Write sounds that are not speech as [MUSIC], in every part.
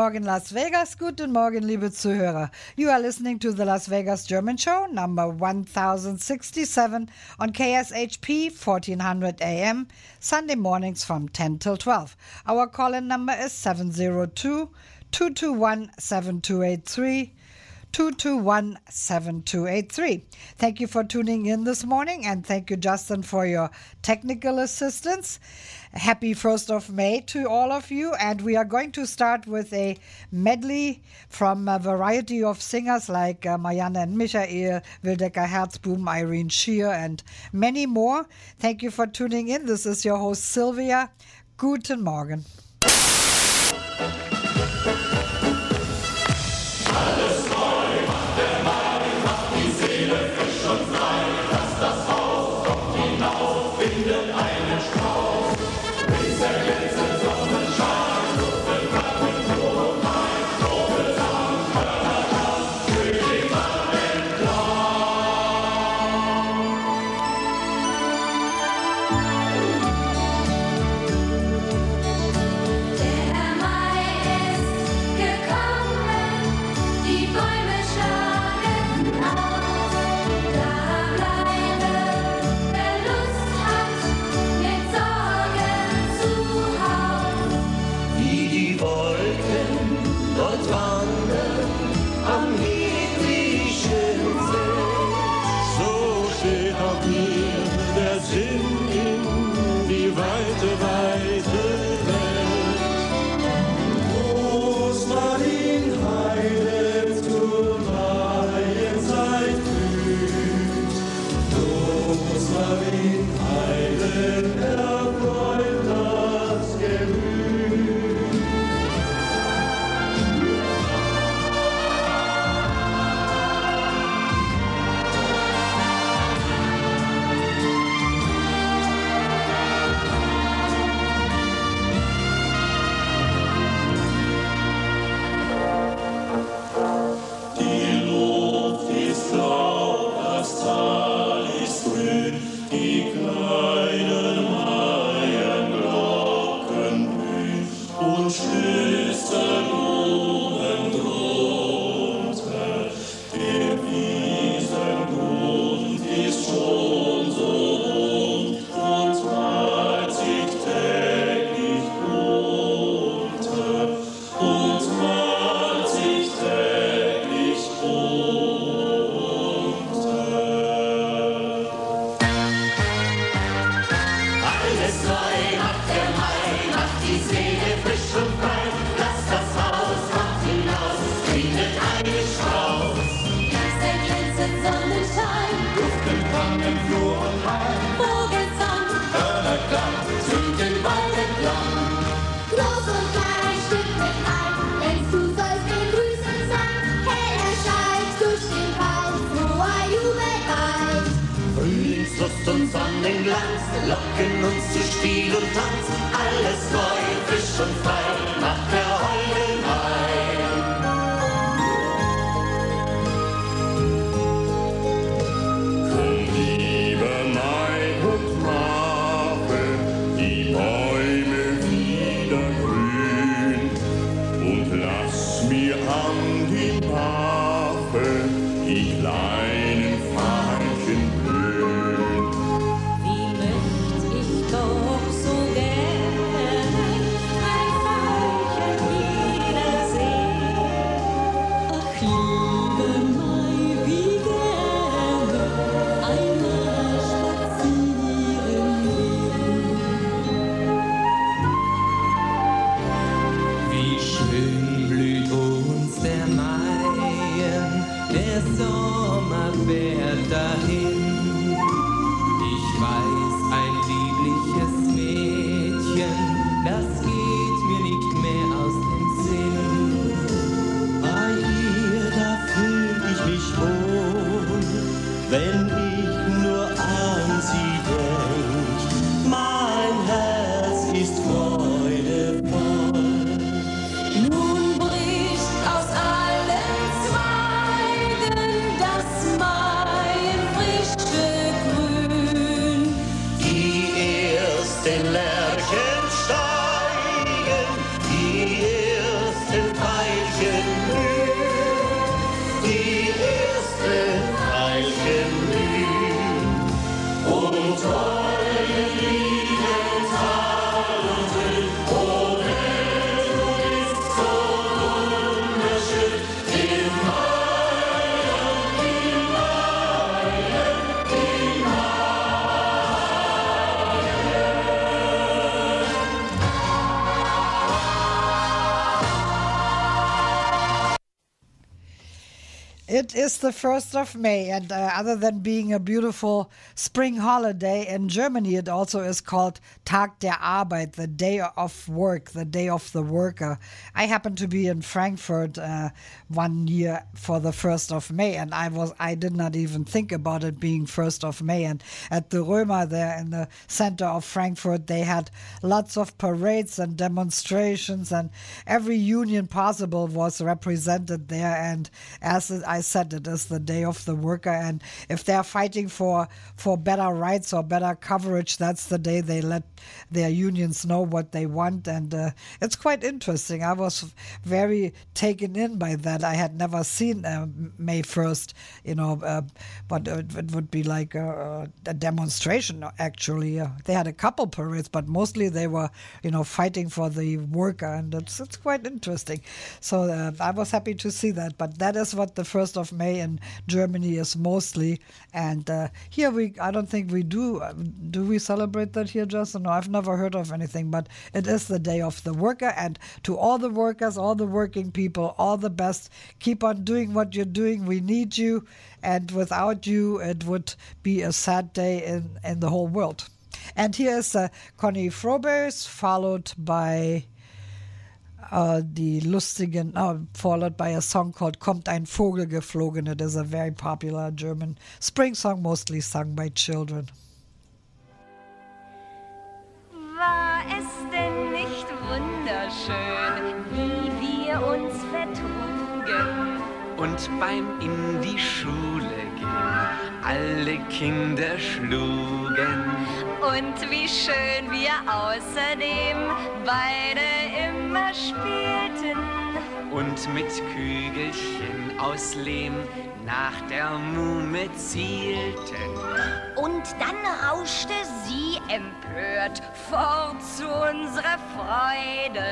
Morgen, Las Vegas. Guten Morgen, liebe Zuhörer. You are listening to the Las Vegas German Show, number 1067 on KSHP 1400 AM, Sunday mornings from 10 till 12. Our call in number is 702 221 7283. 221-7283. Thank you for tuning in this morning and thank you Justin for your technical assistance happy 1st of May to all of you. And we are going to start with a medley from a variety of singers like uh, Marianne and Michael, Wildecker Herzbuben, Irene Scheer, and many more. Thank you for tuning in. This is your host, Sylvia. Guten Morgen. Schön blüht uns der Mai, der Sommer fährt dahin. The 1st of May, and uh, other than being a beautiful spring holiday in Germany, it also is called Tag der Arbeit, the day of work, the day of the worker. I happened to be in Frankfurt uh, one year for the 1st of May, and I was I did not even think about it being 1st of May. And at the Römer there in the center of Frankfurt, they had lots of parades and demonstrations, and every union possible was represented there. And as I said, it is the day of the worker, and if they're fighting for for better rights or better coverage, that's the day they let their unions know what they want, and uh, it's quite interesting. I was very taken in by that. I had never seen uh, May first, you know, uh, but it, it would be like a, a demonstration. Actually, uh, they had a couple parades, but mostly they were, you know, fighting for the worker, and it's it's quite interesting. So uh, I was happy to see that. But that is what the first of May in Germany is mostly, and uh, here we I don't think we do do we celebrate that here, Justin? No, I've never heard of anything, but it is the day of the worker, and to all the workers, all the working people, all the best. Keep on doing what you're doing. We need you, and without you, it would be a sad day in in the whole world. And here is uh, Conny Froboess, followed by uh, die lustigen, uh, followed by a song called Kommt ein Vogel geflogen. It is a very popular German spring song, mostly sung by children. War es denn nicht wunderschön, wie wir uns vertrugen? Und beim in die Schule gehen, alle Kinder schlugen. Und wie schön wir außerdem beide immer spielten. Und mit Kügelchen aus Lehm nach der Muhme zielten. Und dann rauschte sie empört fort zu unserer Freude.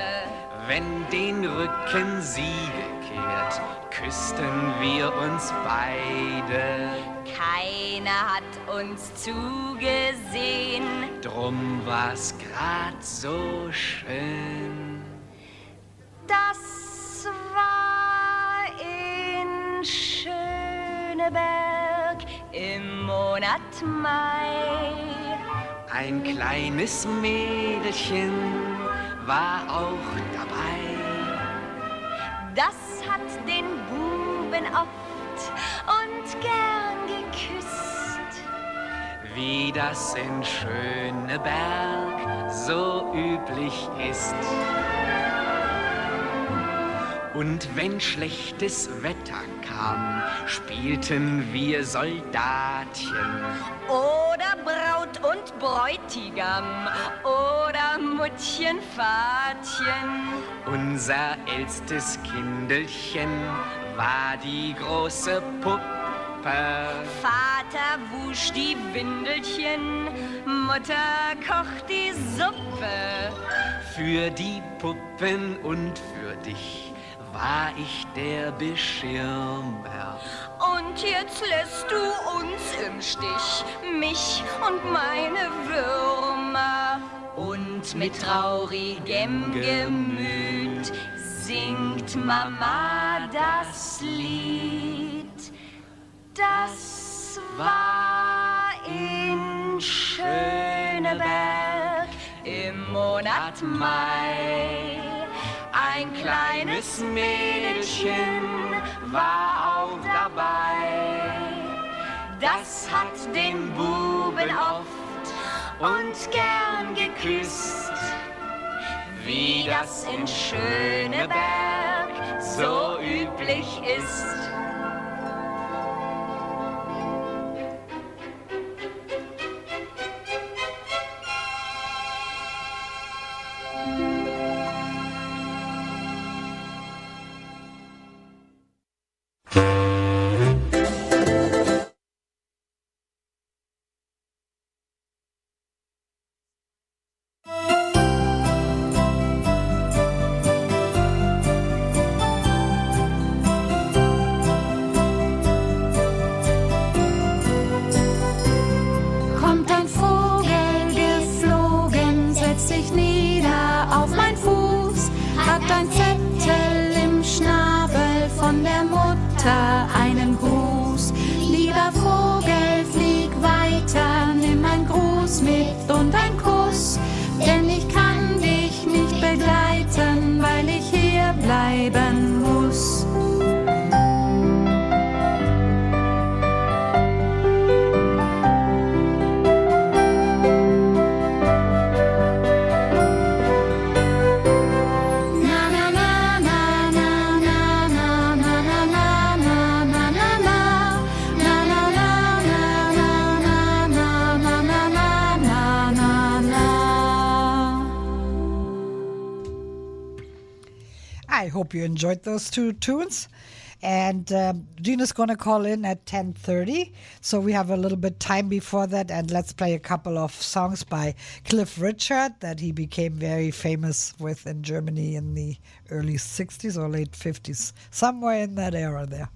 Wenn den Rücken sie gekehrt, küssten wir uns beide. Keiner hat uns zugesehen. Drum war's grad so schön. Das war in Schöneberg im Monat Mai. Ein kleines Mädelchen war auch dabei. Das hat den Buben oft und gern. Wie das in Schöneberg so üblich ist. Und wenn schlechtes Wetter kam, spielten wir Soldatchen. Oder Braut und Bräutigam oder Muttchen, Vatchen. Unser ältstes Kindelchen war die große Puppe. Vater wusch die Windelchen, Mutter kocht die Suppe. Für die Puppen und für dich war ich der Beschirmer. Und jetzt lässt du uns im Stich, mich und meine Würmer. Und mit traurigem Gemüt singt Mama das Lied. Das war in Schöneberg im Monat Mai. Ein kleines Mädchen war auch dabei. Das hat den Buben oft und gern geküsst. Wie das in Schöneberg so üblich ist. Hope you enjoyed those two tunes. And um, Gina's going to call in at 10.30. So we have a little bit time before that. And let's play a couple of songs by Cliff Richard that he became very famous with in Germany in the early 60s or late 50s. Somewhere in that era there.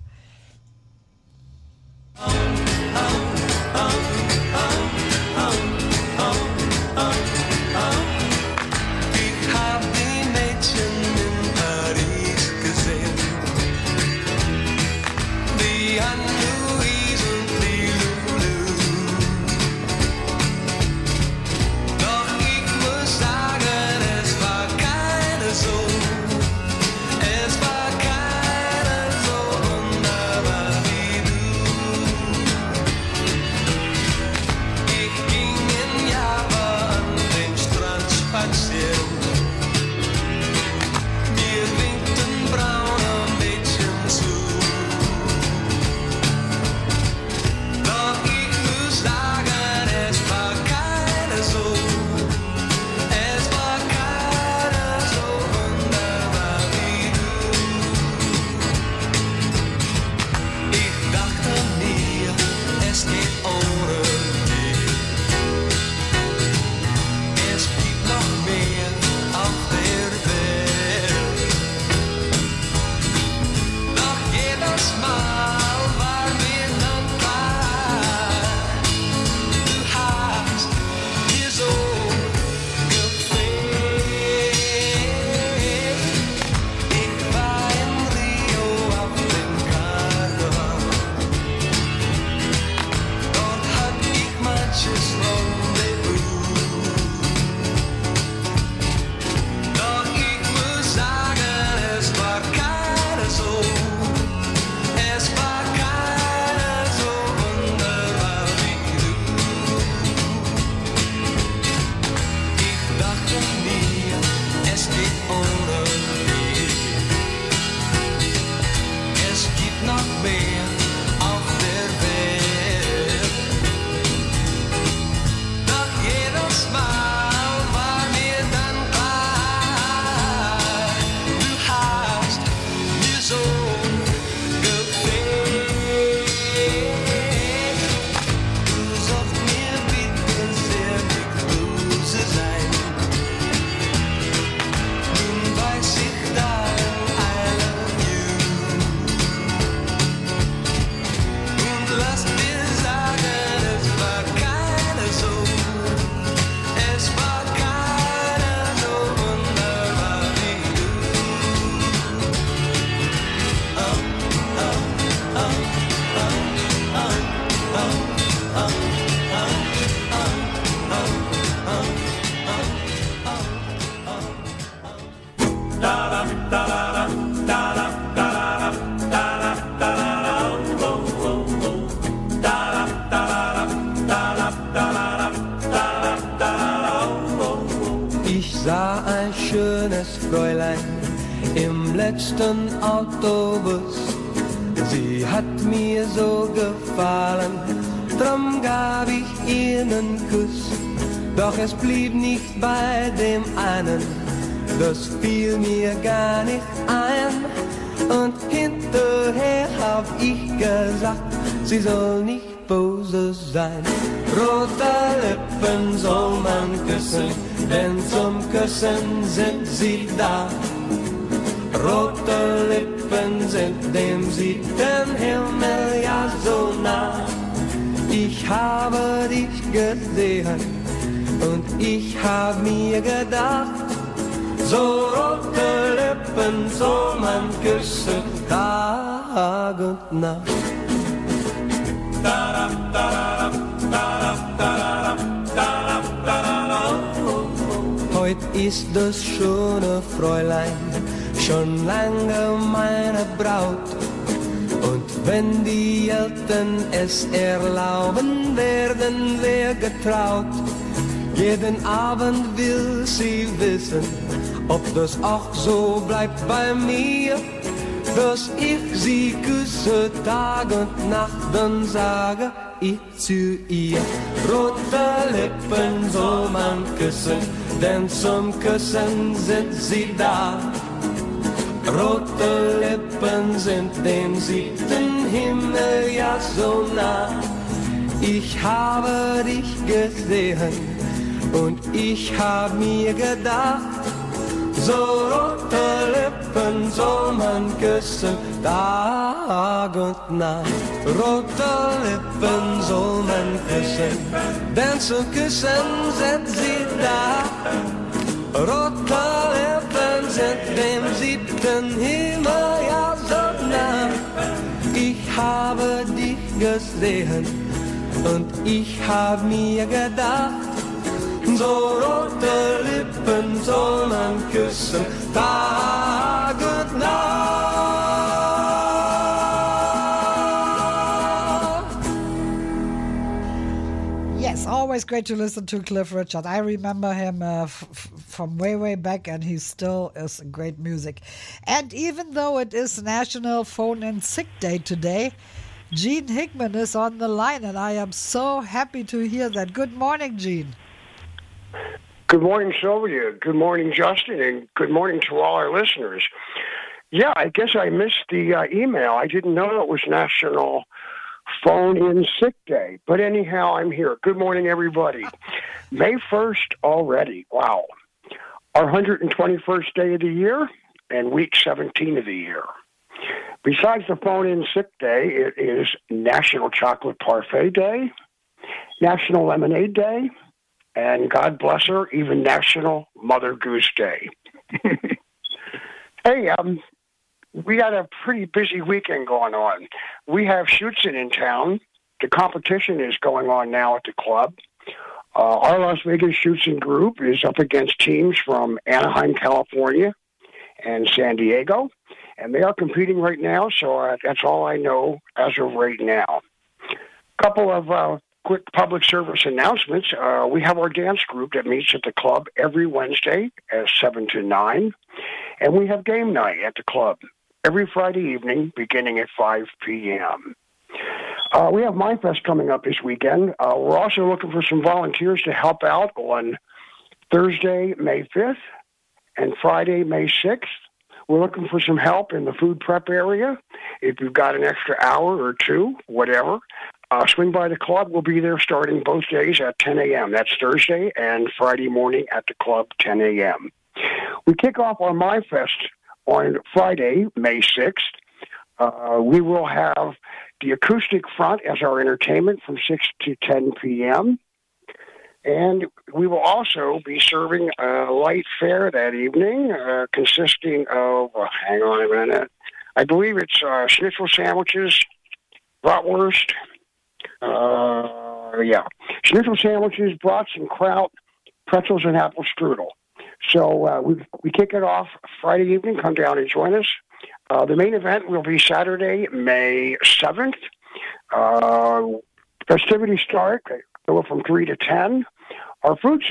Letzten Autobus. Sie hat mir so gefallen, drum gab ich ihr einen Kuss. Doch es blieb nicht bei dem einen, das fiel mir gar nicht ein. Und hinterher hab ich gesagt, sie soll nicht böse sein. Rote Lippen soll man küssen, denn zum Küssen sind sie da. Rote Lippen sind dem siebten Himmel ja so nah. Ich habe dich gesehen und ich hab mir gedacht, so rote Lippen soll man küssen, Tag und Nacht. Heut ist das schöne Fräulein schon lange meine Braut. Und wenn die Eltern es erlauben, werden wir getraut. Jeden Abend will sie wissen, ob das auch so bleibt bei mir. Dass ich sie küsse Tag und Nacht, dann sage ich zu ihr. Rote Lippen soll man küssen, denn zum Küssen sind sie da. Rote Lippen sind dem siebten Himmel ja so nah. Ich habe dich gesehen und ich hab mir gedacht, so rote Lippen soll man küssen, Tag und Nacht. Rote Lippen soll man küssen, denn zum Küssen sind sie da. Rote Lippen sind dem siebten Himmel ja so nah. Ich habe dich gesehen und ich hab mir gedacht, so rote Lippen soll man küssen, Tag und Nacht. Yes, always great to listen to Cliff Richard. I remember him uh, f- from way, way back, and he still is great music. And even though it is National Phone in Sick Day today, Gene Hickman is on the line, and I am so happy to hear that. Good morning, Gene. Good morning, Sylvia. Good morning, Justin, and good morning to all our listeners. Yeah, I guess I missed the uh, email. I didn't know it was National Phone In Sick Day. But anyhow, I'm here. Good morning, everybody. May 1st already. Wow. Our 121st day of the year and week 17 of the year. Besides the Phone In Sick Day, it is National Chocolate Parfait Day, National Lemonade Day, and God bless her, even National Mother Goose Day. [LAUGHS] hey, um, we got a pretty busy weekend going on. We have Schutzen in town. The competition is going on now at the club. Uh, our Las Vegas Schutzen group is up against teams from Anaheim, California, and San Diego, and they are competing right now. So uh, that's all I know as of right now. A Couple of uh, quick public service announcements. Uh, we have our dance group that meets at the club every Wednesday at 7 to 9. And we have game night at the club every Friday evening beginning at 5 p.m. Uh, we have Maifest coming up this weekend. Uh, we're also looking for some volunteers to help out on Thursday, May 5th and Friday, May 6th. We're looking for some help in the food prep area. If you've got an extra hour or two, whatever, uh, swing by the club. We'll be there starting both days at 10 a.m. That's Thursday and Friday morning at the club, 10 a.m. We kick off our Maifest on Friday, May 6th. Uh, we will have the acoustic front as our entertainment from 6 to 10 p.m. And we will also be serving a light fare that evening, uh, consisting of, uh, hang on a minute, I believe it's uh, schnitzel sandwiches, bratwurst, uh, yeah, schnitzel sandwiches, brats and kraut, pretzels, and apple strudel. So uh, we we kick it off Friday evening. Come down and join us. Uh, the main event will be Saturday, May seventh. Uh, festivities start go from three to ten. Our food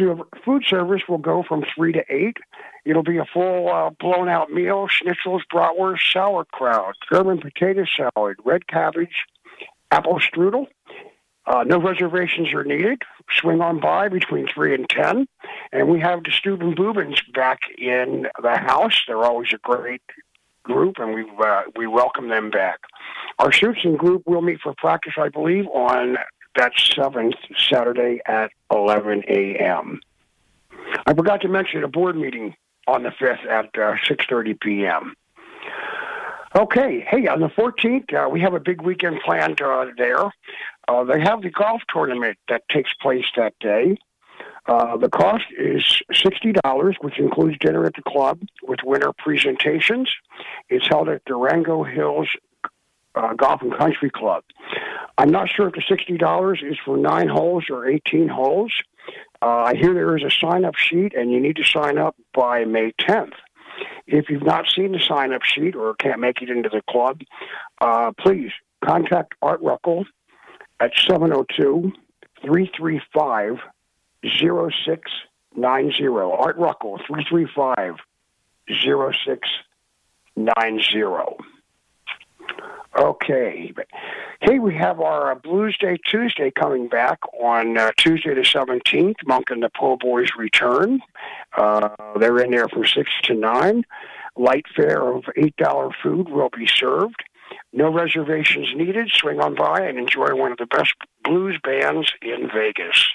food service will go from three to eight. It'll be a full uh, blown out meal: schnitzels, bratwurst, sauerkraut, German potato salad, red cabbage, apple strudel. Uh, no reservations are needed. Swing on by between 3 and 10. And we have the Stubenbuben back in the house. They're always a great group, and we uh, we welcome them back. Our Schutzen group will meet for practice, I believe, on that 7th Saturday at 11 a.m. I forgot to mention a board meeting on the 5th at uh, 6.30 p.m. Okay, hey, on the 14th, uh, we have a big weekend planned uh, there. Uh, they have the golf tournament that takes place that day. Uh, the cost is $60, which includes dinner at the club with winter presentations. It's held at Durango Hills uh, Golf and Country Club. I'm not sure if the $60 is for nine holes or 18 holes. Uh, I hear there is a sign up sheet, and you need to sign up by May 10th. If you've not seen the sign up sheet or can't make it into the club, uh, please contact Art Ruckel at 702 335 0690. Art Ruckel, 335 0690. Okay. Hey, we have our uh, Blues Day Tuesday coming back on uh, Tuesday the 17th. Monk and the Po Boys return. Uh, they're in there from 6 to 9. Light fare of $8 food will be served. No reservations needed. Swing on by and enjoy one of the best blues bands in Vegas.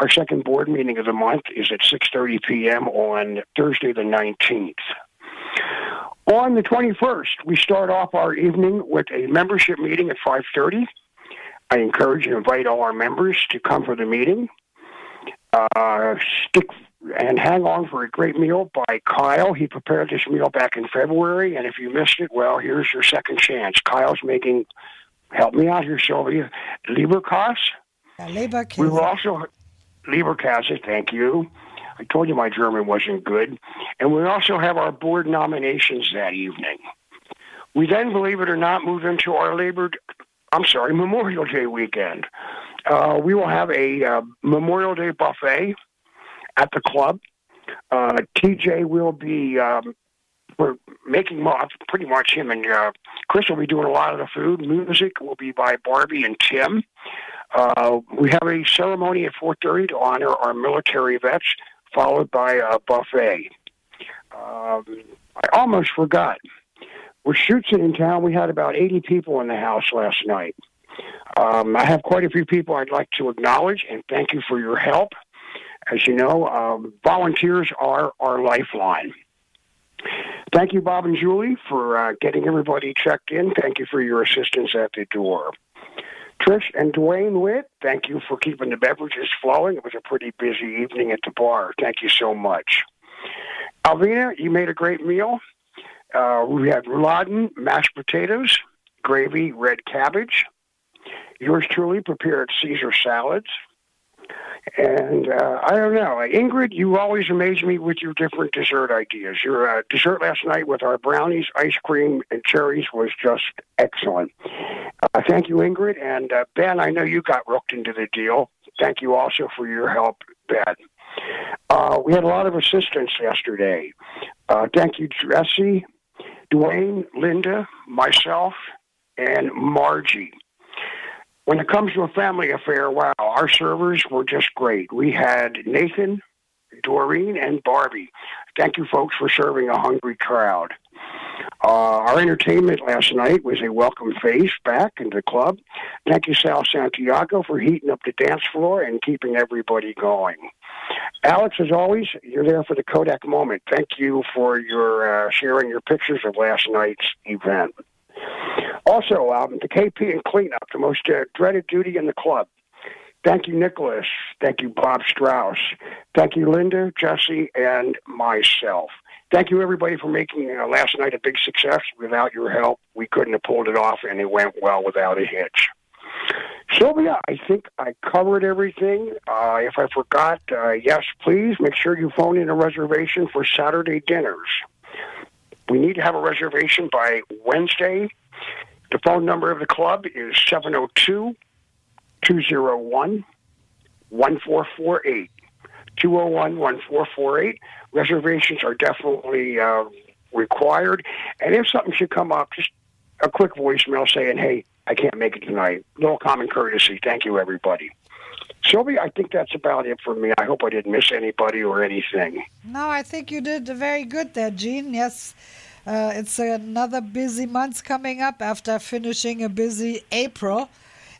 Our second board meeting of the month is at 6:30 p.m. on Thursday the 19th. On the 21st, we start off our evening with a membership meeting at 5:30. I encourage and invite all our members to come for the meeting. Uh, stick and hang on for a great meal by Kyle. He prepared this meal back in February, and if you missed it, well, here's your second chance. Kyle's making, help me out here, Sylvia, Lieberkass. Ja, Leberkäse. We will also Lieberkäse, thank you. I told you my German wasn't good. And we also have our board nominations that evening. We then, believe it or not, move into our Labor, I'm sorry, [LAUGHS] Memorial Day weekend. Uh, we will have a uh, Memorial Day buffet at the club. Uh, TJ will be um, we're making mo- pretty much him and uh, Chris will be doing a lot of the food. Music will be by Barbie and Tim. Uh, we have a ceremony at 4:30 to honor our military vets, followed by a buffet. Um, I almost forgot. We're shooting in town. We had about 80 people in the house last night. Um, I have quite a few people I'd like to acknowledge and thank you for your help. As you know, um, volunteers are our lifeline. Thank you, Bob and Julie, for uh, getting everybody checked in. Thank you for your assistance at the door. Trish and Dwayne Witt, thank you for keeping the beverages flowing. It was a pretty busy evening at the bar. Thank you so much. Alvina, you made a great meal. Uh, we had rouladen, mashed potatoes, gravy, red cabbage. Yours truly prepared Caesar salads. And uh, I don't know, Ingrid, you always amaze me with your different dessert ideas. Your uh, dessert last night with our brownies, ice cream, and cherries was just excellent. Uh, thank you, Ingrid. And uh, Ben, I know you got rooked into the deal. Thank you also for your help, Ben. Uh, we had a lot of assistance yesterday. Uh, thank you, Jesse, Dwayne, Linda, myself, and Margie. When it comes to a family affair, wow, our servers were just great. We had Nathan, Doreen, and Barbie. Thank you, folks, for serving a hungry crowd. Uh, our entertainment last night was a welcome face back in the club. Thank you, Sal Santiago, for heating up the dance floor and keeping everybody going. Alex, as always, you're there for the Kodak moment. Thank you for your uh, sharing your pictures of last night's event. Also, um, the KP and cleanup, the most uh, dreaded duty in the club. Thank you, Nicholas. Thank you, Bob Strauss. Thank you, Linda, Jesse, and myself. Thank you, everybody, for making uh, last night a big success. Without your help, we couldn't have pulled it off, and it went well without a hitch. Sylvia, I think I covered everything. Uh, if I forgot, uh, yes, please make sure you phone in a reservation for Saturday dinners. We need to have a reservation by Wednesday. The phone number of the club is 702 201 1448. 201 1448. Reservations are definitely uh, required. And if something should come up, just a quick voicemail saying, hey, I can't make it tonight. Little common courtesy. Thank you, everybody. Sylvia, I think that's about it for me. I hope I didn't miss anybody or anything. No, I think you did very good there, Gene. Yes, uh, it's another busy month coming up after finishing a busy April.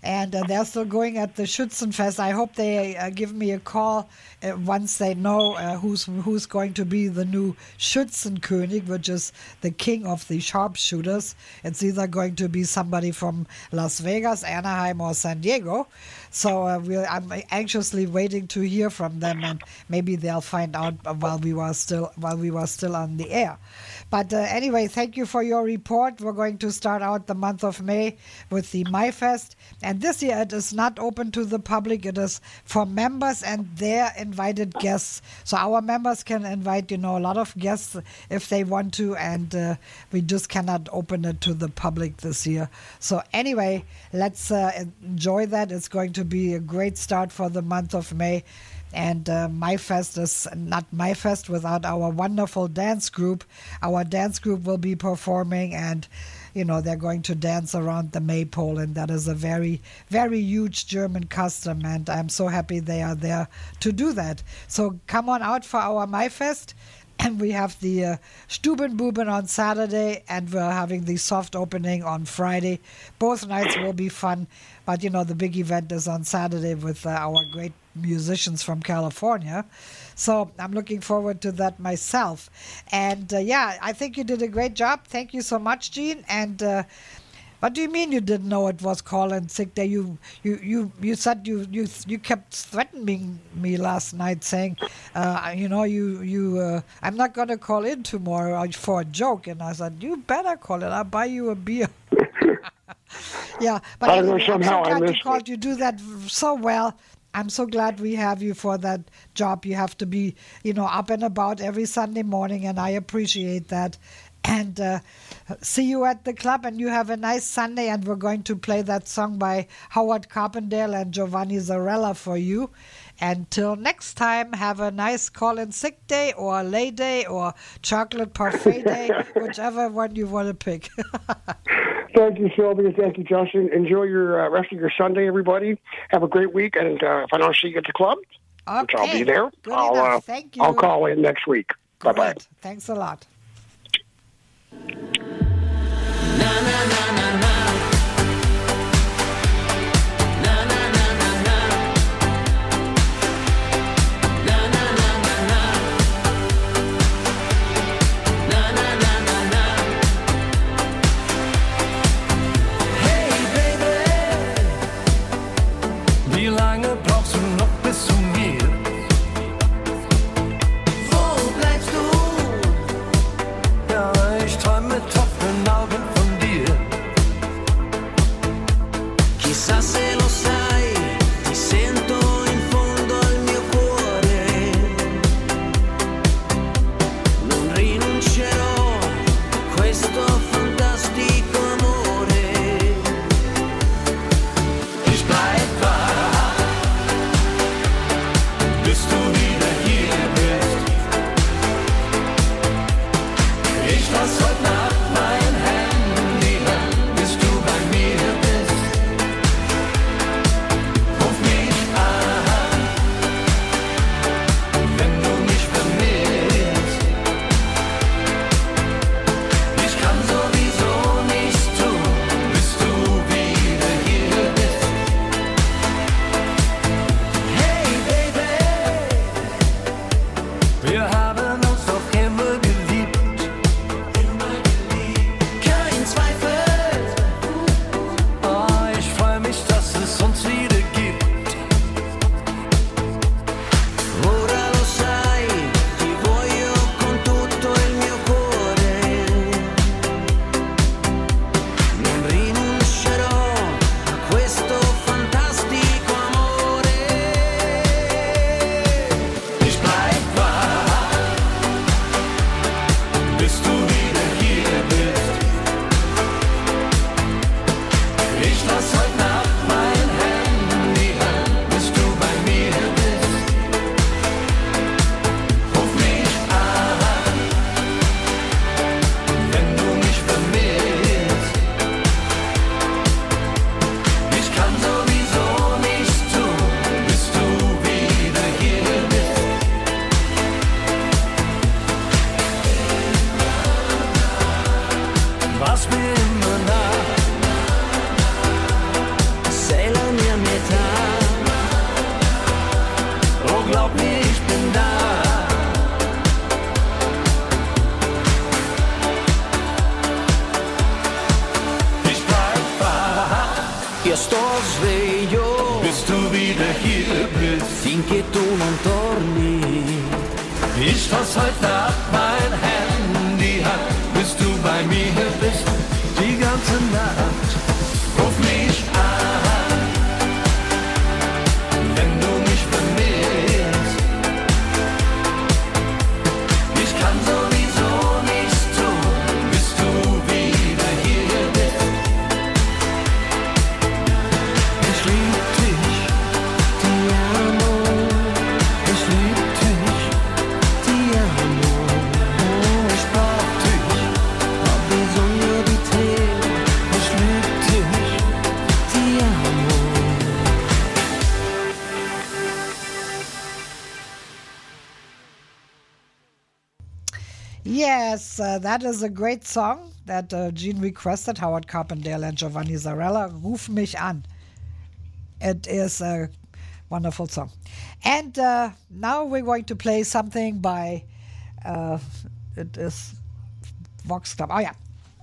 And uh, they're still going at the Schützenfest. I hope they uh, give me a call uh, once they know uh, who's who's going to be the new Schützenkönig, which is the king of the sharpshooters. It's either going to be somebody from Las Vegas, Anaheim, or San Diego. So uh, we're, I'm anxiously waiting to hear from them, and maybe they'll find out while we were still while we were still on the air. But uh, anyway, thank you for your report. We're going to start out the month of May with the Maifest, and this year it is not open to the public. It is for members and their invited guests. So our members can invite, you know, a lot of guests if they want to, and uh, we just cannot open it to the public this year. So anyway, let's uh, enjoy that. It's going to be a great start for the month of May. And uh, Maifest is not Maifest without our wonderful dance group. Our dance group will be performing, and you know they're going to dance around the maypole, and that is a very, very huge German custom. And I'm so happy they are there to do that. So come on out for our Maifest. [CLEARS THROAT] And we have the uh, Stubenbuben on Saturday, and we're having the soft opening on Friday. Both nights will be fun, but you know, the big event is on Saturday with uh, our great musicians from California. So I'm looking forward to that myself. And uh, yeah, I think you did a great job. Thank you so much, Gene. And uh, what do you mean you didn't know it was and sick day? You you you you said you you you kept threatening me last night, saying, uh, you know, you you uh, I'm not gonna call in tomorrow for a joke, and I said you better call it. I'll buy you a beer. [LAUGHS] [LAUGHS] yeah, but I don't know, anyway, I'm so glad you called. it. You do that so well. I'm so glad we have you for that job. You have to be, you know, up and about every Sunday morning, and I appreciate that. And uh, see you at the club, and you have a nice Sunday. And we're going to play that song by Howard Carpendale and Giovanni Zarrella for you. Until next time, have a nice call in sick day, or lay day, or chocolate parfait [LAUGHS] day, whichever one you want to pick. [LAUGHS] Thank you, Sylvia. Thank you, Justin. Enjoy your uh, rest of your Sunday, everybody. Have a great week. And uh, if I don't see you at the club, which I'll be there, good I'll uh, Thank you. I'll call in next week. Bye bye. Thanks a lot. Hey 설다 uh, that is a great song that uh, Gene requested, Howard Carpendale and Giovanni Zarrella. Ruf mich an. It is a wonderful song. And uh, now we're going to play something by, uh, it is Voxxclub. Oh, yeah.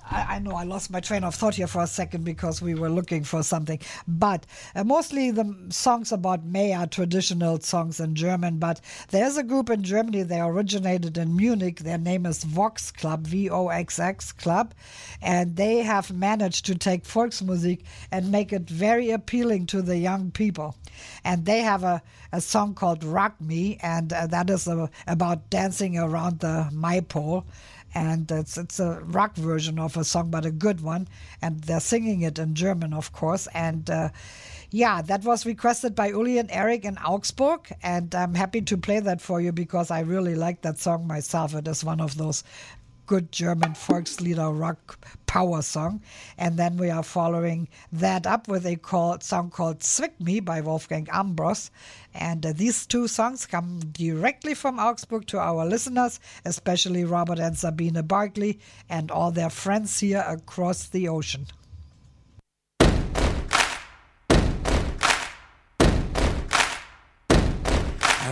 I, I know I lost my train of thought here for a second because we were looking for something. But uh, mostly the songs about May are traditional songs in German. But there's a group in Germany, they originated in Munich. Their name is Voxxclub, V O X X Club. And they have managed to take Volksmusik and make it very appealing to the young people. And they have a, a song called Rock Me, and uh, that is uh, about dancing around the Maypole and it's it's a rock version of a song, but a good one. And they're singing it in German, of course. And uh, yeah, that was requested by Uli and Eric in Augsburg, and I'm happy to play that for you because I really like that song myself. It is one of those good German Volkslieder rock power song. And then we are following that up with a call, song called Zwick Me by Wolfgang Ambros. And uh, these two songs come directly from Augsburg to our listeners, especially Robert and Sabine Barkley and all their friends here across the ocean.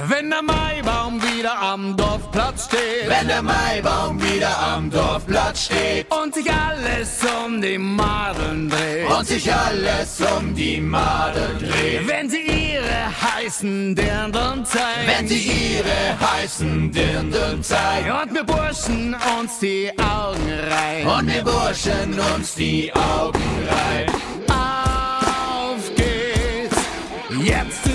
Wenn der Maibaum wieder am Dorfplatz steht. Wenn der Maibaum wieder am Dorfplatz steht. Und sich alles um die Madeln dreht. Und sich alles um die Madeln dreht. Wenn sie ihre heißen Dirndln zeigen. Wenn sie ihre heißen Dirndln zeigen. Und wir Burschen uns die Augen reiben. Und wir Burschen uns die Augen reiben. Auf geht's, jetzt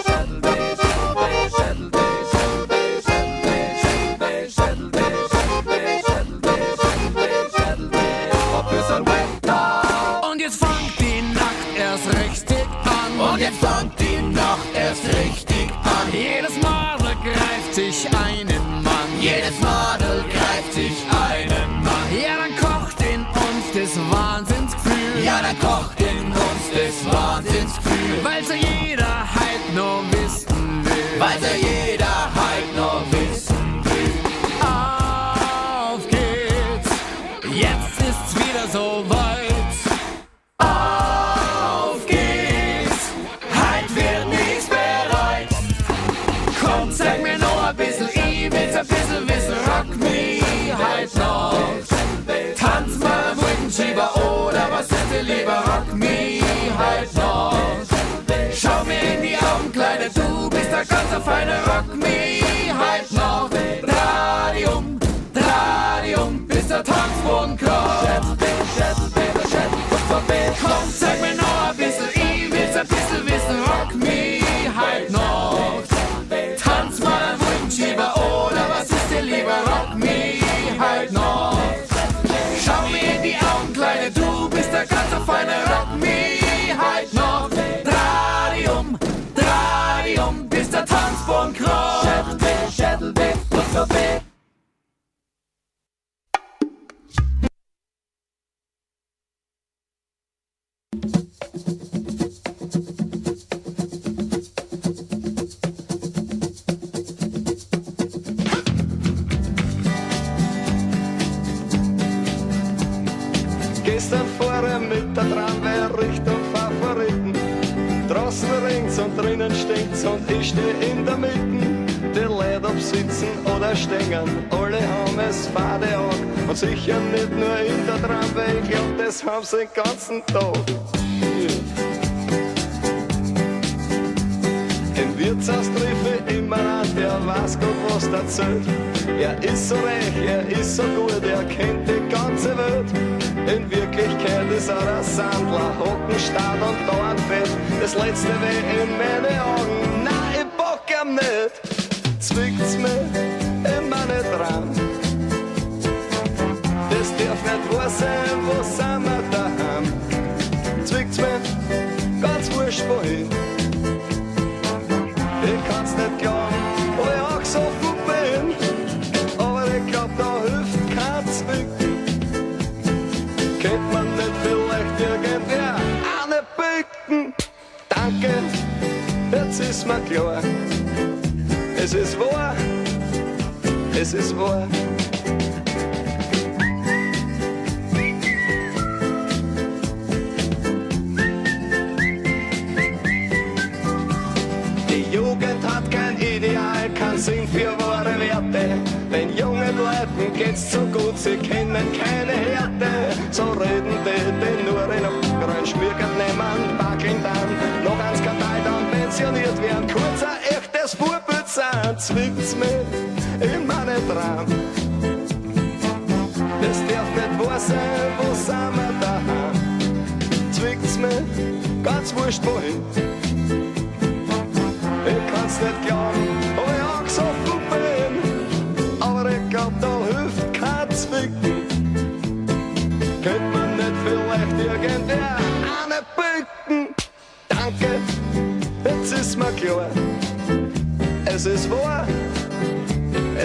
richtig an. Jedes Madel greift sich einen Mann. Jedes Madel greift sich einen Mann. Ja, dann kocht in uns das Wahnsinnsgefühl. Ja, dann kocht in uns das Wahnsinnsgefühl. Weil so jeder halt nur wissen will. Weil so jeder der ganze feine Rock me, halt noch. Radium, Radium, bis der Tanzboden kocht. Komm, zeig mir sicher nicht nur in der Tramway, ich glaub, das haben sie den ganzen Tag. Im Wirtshaus triff ich immer an, der weiß Gott, was erzählt. Er ist so reich, er ist so gut, er kennt die ganze Welt. In Wirklichkeit ist er ein Sandler, Hockenstaat und Dornfett. Das letzte weh in meine Augen, mir klar. Es ist wahr, es ist wahr. Die Jugend hat kein Ideal, kein Sinn für wahre Werte. Den jungen Leuten geht's zu gut, sie kennen keine Härte. So reden die, die nur in einem rein schmirgend nehmen, wackeln zwickt's mir in meine Traum. Das darf nicht wahr sein, wo sind wir daheim? Zwickt's mir, ganz wurscht wohin. Ich kann's nicht glauben,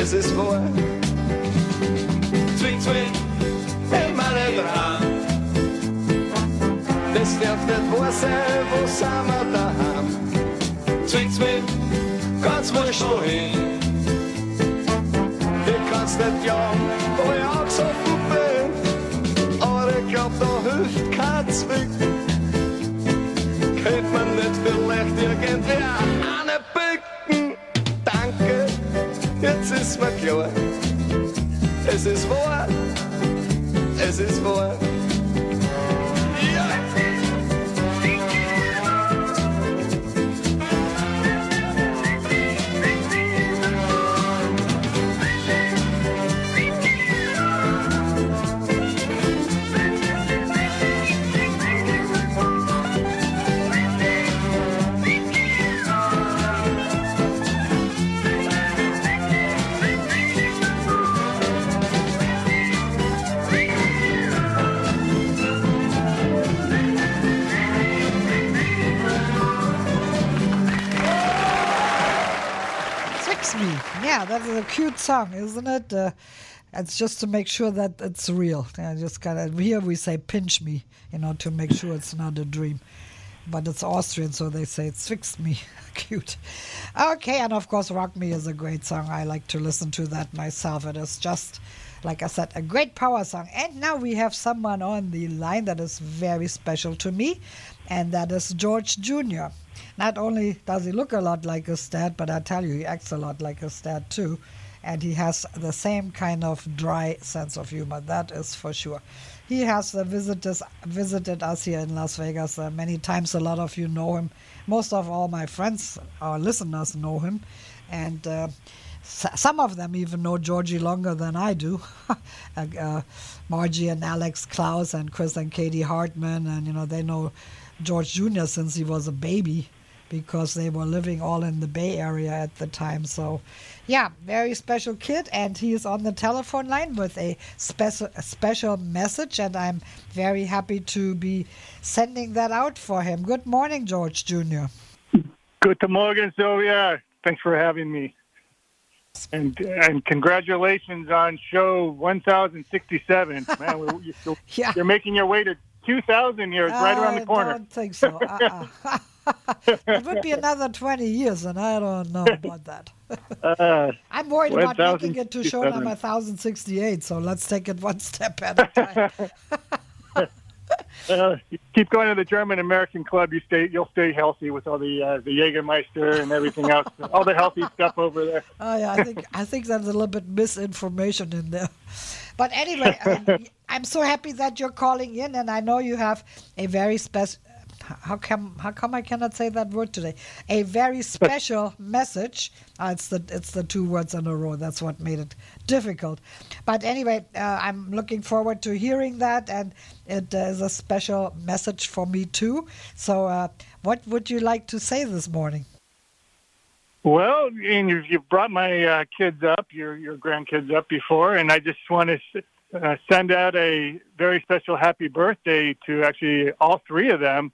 es ist wahr. Zwing, zwing, in meine Traum. Das darf nicht wahr sein, wo sind wir daheim? Zwing, zwing, ganz wurscht wohin. Ich kann's nicht glauben, wo ich angesoffen bin. Aber ich glaub, da hilft kein Zwicken. Könnte man nicht vielleicht irgendwer eine ist mir klar. Es ist wahr, es ist wahr. Song, isn't it? Uh, it's just to make sure that it's real. Yeah, just kind of here we say pinch me, you know, to make sure it's not a dream. But it's Austrian, so they say it's fixed me. [LAUGHS] Cute. Okay, and of course, Rock Me is a great song. I like to listen to that myself. It is just, like I said, a great power song. And now we have someone on the line that is very special to me, and that is George Jr. Not only does he look a lot like his dad, but I tell you, he acts a lot like his dad too. And he has the same kind of dry sense of humor, that is for sure. He has uh, visited, visited us here in Las Vegas uh, many times. A lot of you know him. Most of all my friends, our listeners, know him. And uh, some of them even know Georgie longer than I do. [LAUGHS] uh, Margie and Alex Klaus and Chris and Katie Hartman. And, you know, they know George Jr. since he was a baby because they were living all in the Bay Area at the time. So, yeah, very special kid, and he is on the telephone line with a special special message, and I'm very happy to be sending that out for him. Good morning, George Jr. Guten Morgen, Sylvia. Thanks for having me. And and congratulations on show 1067. [LAUGHS] Man, you're, Yeah. you're making your way to 2000 here. It's right around the uh, corner. I don't think so. Uh-uh. [LAUGHS] it would be another 20 years, and I don't know about that. [LAUGHS] Uh, I'm worried about making it to show 1067. number 1068, so let's take it one step at a time. [LAUGHS] uh, keep going to the German American Club. You stay, you'll stay healthy with all the uh, the Jägermeister and everything else, [LAUGHS] all the healthy stuff over there. Oh yeah, I think I think there's a little bit misinformation in there. But anyway, I'm so happy that you're calling in, and I know you have a very special. How come? How come I cannot say that word today? A very special message. Uh, it's the it's the two words in a row. That's what made it difficult. But anyway, uh, I'm looking forward to hearing that, and it uh, is a special message for me too. So, uh, what would you like to say this morning? Well, and you've, you've brought my uh, kids up, your your grandkids up before, and I just want to uh, send out a very special happy birthday to actually all three of them.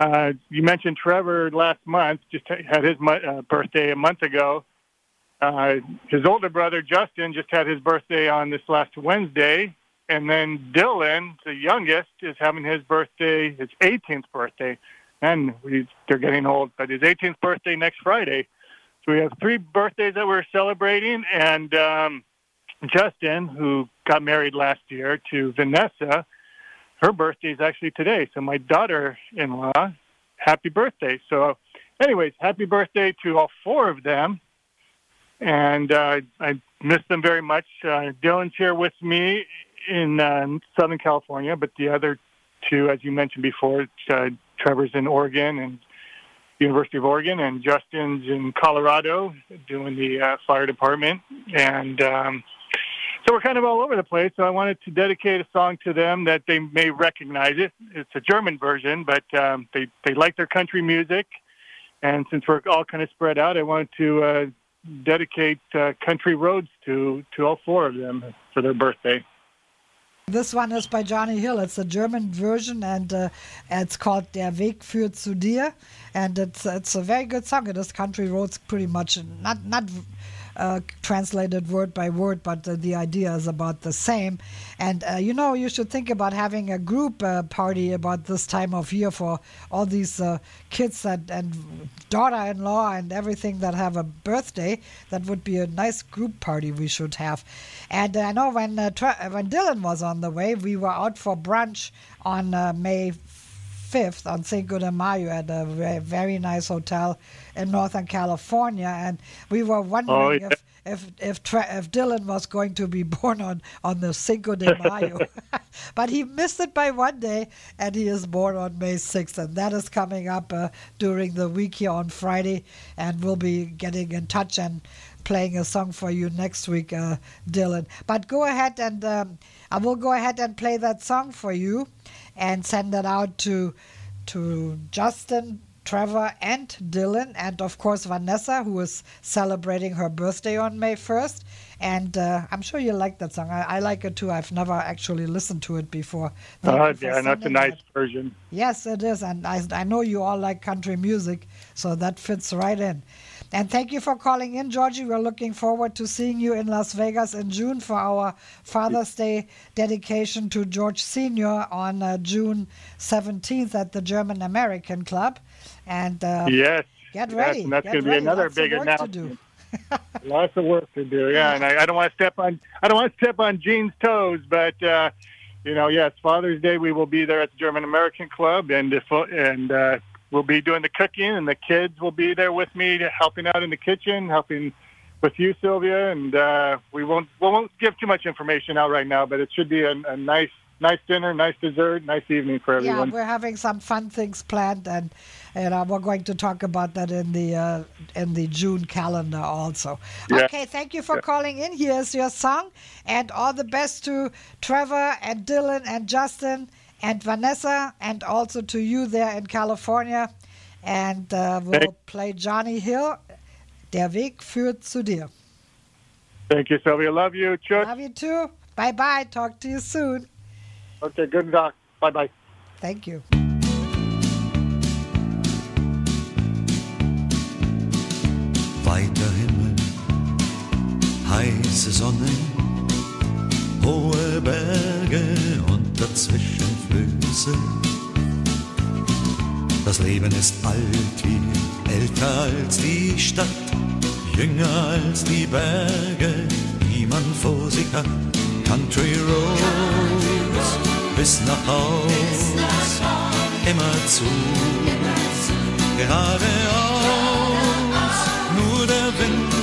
Uh, you mentioned Trevor last month, just had his uh, birthday a month ago. Uh, his older brother Justin just had his birthday on this last Wednesday, and then Dylan, the youngest, is having his birthday, his 18th birthday, and we, they're getting old. But his 18th birthday next Friday. So we have three birthdays that we're celebrating, and um, Justin, who got married last year to Vanessa, her birthday is actually today. So my daughter-in-law, happy birthday. So, anyways, happy birthday to all four of them, and uh, I miss them very much. Uh, Dylan's here with me in uh, Southern California, but the other two, as you mentioned before, uh, Trevor's in Oregon and University of Oregon, and Justin's in Colorado doing the uh, fire department. And um, so we're kind of all over the place. So I wanted to dedicate a song to them that they may recognize it. It's a German version, but um, they they like their country music. And since we're all kind of spread out, I wanted to uh, dedicate uh, "Country Roads" to to all four of them for their birthday. This one is by Johnny Hill. It's a German version, and uh, it's called Der Weg führt zu dir, and it's it's a very good song. It is country roads, pretty much not not uh, translated word by word, but uh, the idea is about the same. And uh, you know, you should think about having a group uh, party about this time of year for all these uh, kids and, and daughter-in-law and everything that have a birthday. That would be a nice group party we should have. And I know when Tra- when Dylan was on the way, we were out for brunch on May 5th on Cinco de Mayo at a very, very nice hotel in Northern California, and we were wondering Oh, yeah. if if if, Tra- if Dylan was going to be [LAUGHS] born on on the Cinco de Mayo, but he missed it by one day, and he is born on May 6th, and that is coming up uh, during the week here on Friday, and we'll be getting in touch and playing a song for you next week, uh, Dylan. But go ahead and um, I will go ahead and play that song for you, and send that out to to Justin. Trevor and Dylan, and of course Vanessa, who is celebrating her birthday on May 1st. And uh, I'm sure you like that song. I, I like it too. I've never actually listened to it before. Thank Uh, yeah, that's a nice that. version. Yes, it is. And I, I know you all like country music, so that fits right in. And thank you for calling in, Georgie. We're looking forward to seeing you in Las Vegas in June for our Father's Day dedication to George Sr. on uh, June 17th at the German American Club. And uh, yes. get yes, ready. and that's going to be another Lots big announcement. [LAUGHS] Lots of work to do. Yeah, and I, I don't want to step on I don't want to step on Gene's toes, but uh, you know, yes, Father's Day we will be there at the German American Club, and if, and uh, we'll be doing the cooking, and the kids will be there with me, helping out in the kitchen, helping with you, Sylvia, and uh, we won't we won't give too much information out right now, but it should be a, a nice nice dinner, nice dessert, nice evening for everyone. Yeah, we're having some fun things planned, and and uh, we're going to talk about that in the uh, in the June calendar also. Yeah. Okay, thank you for calling in. Here's your song, and all the best to Trevor and Dylan and Justin and Vanessa, and also to you there in California. And uh, we'll Thank- play Johnny Hill. Der Weg führt zu dir. Thank you, Sylvia. Love you. Chuck. Love you too. Bye bye. Talk to you soon. Okay, good luck. Bye bye. Thank you. Weiter Himmel, heiße Sonne, hohe Berge und dazwischen Flüsse. Das Leben ist alt wie älter als die Stadt, jünger als die Berge, die man vor sich hat. Country Roads bis nach Haus, immer zu, geradeaus, nur der Wind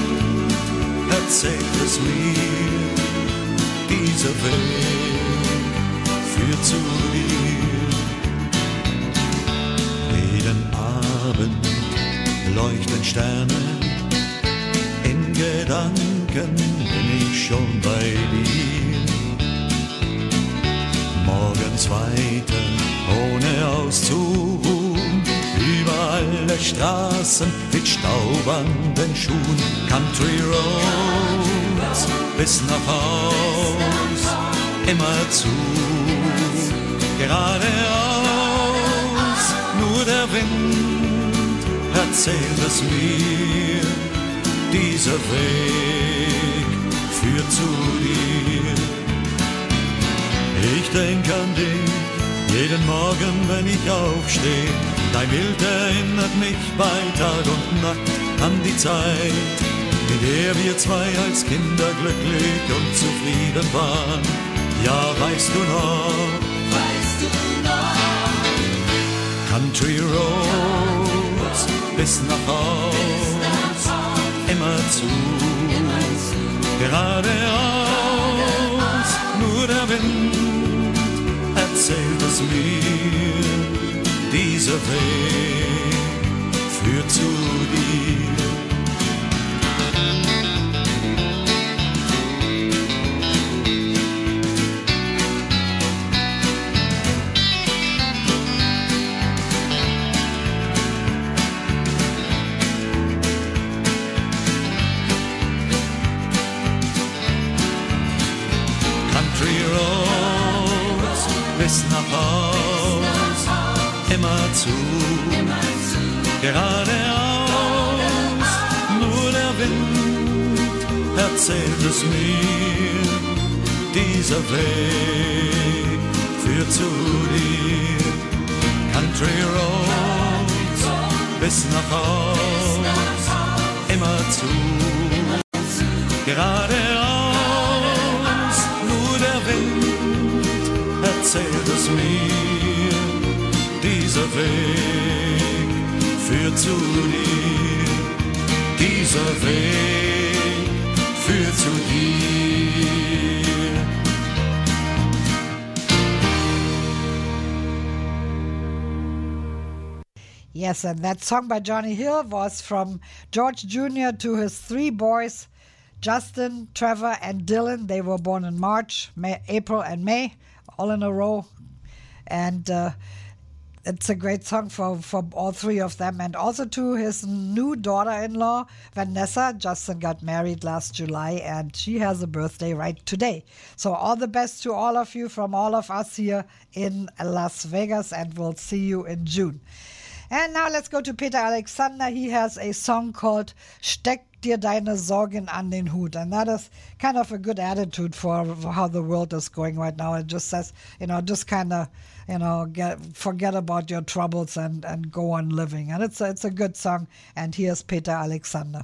erzählt es mir, dieser führt zu dir. Jeden Abend leuchten Sterne, in Gedanken bin ich schon bei dir. Morgens weiter, ohne auszuruhen, über alle Straßen mit Staub an den Schuhen. Country Roads bis nach Haus, immer zu, geradeaus, nur der Wind erzählt es mir, dieser Weg führt zu dir. Ich denk an dich jeden Morgen, wenn ich aufstehe Dein Bild erinnert mich bei Tag und Nacht an die Zeit, in der wir zwei als Kinder glücklich und zufrieden waren. Ja, weißt du noch? Country Roads bis nach Haus, immer zu, geradeaus, nur der Wind erzählt es mir, dieser Weg führt zu dir. Dieser Weg führt zu dir. Yes, and that song by Johnny Hill was from George Jr. to his three boys, Justin, Trevor, and Dylan. They were born in March, May, April, and May, all in a row. And uh, it's a great song for, for all three of them. And also to his new daughter in law, Vanessa. Justin got married last July, and she has a birthday right today. So, all the best to all of you from all of us here in Las Vegas, and we'll see you in June. And now let's go to Peter Alexander. He has a song called Steck dir deine Sorgen an den Hut. And that is kind of a good attitude for how the world is going right now. It just says, you know, just kind of, you know, get, forget about your troubles and, and go on living. And it's a, it's a good song. And here's Peter Alexander.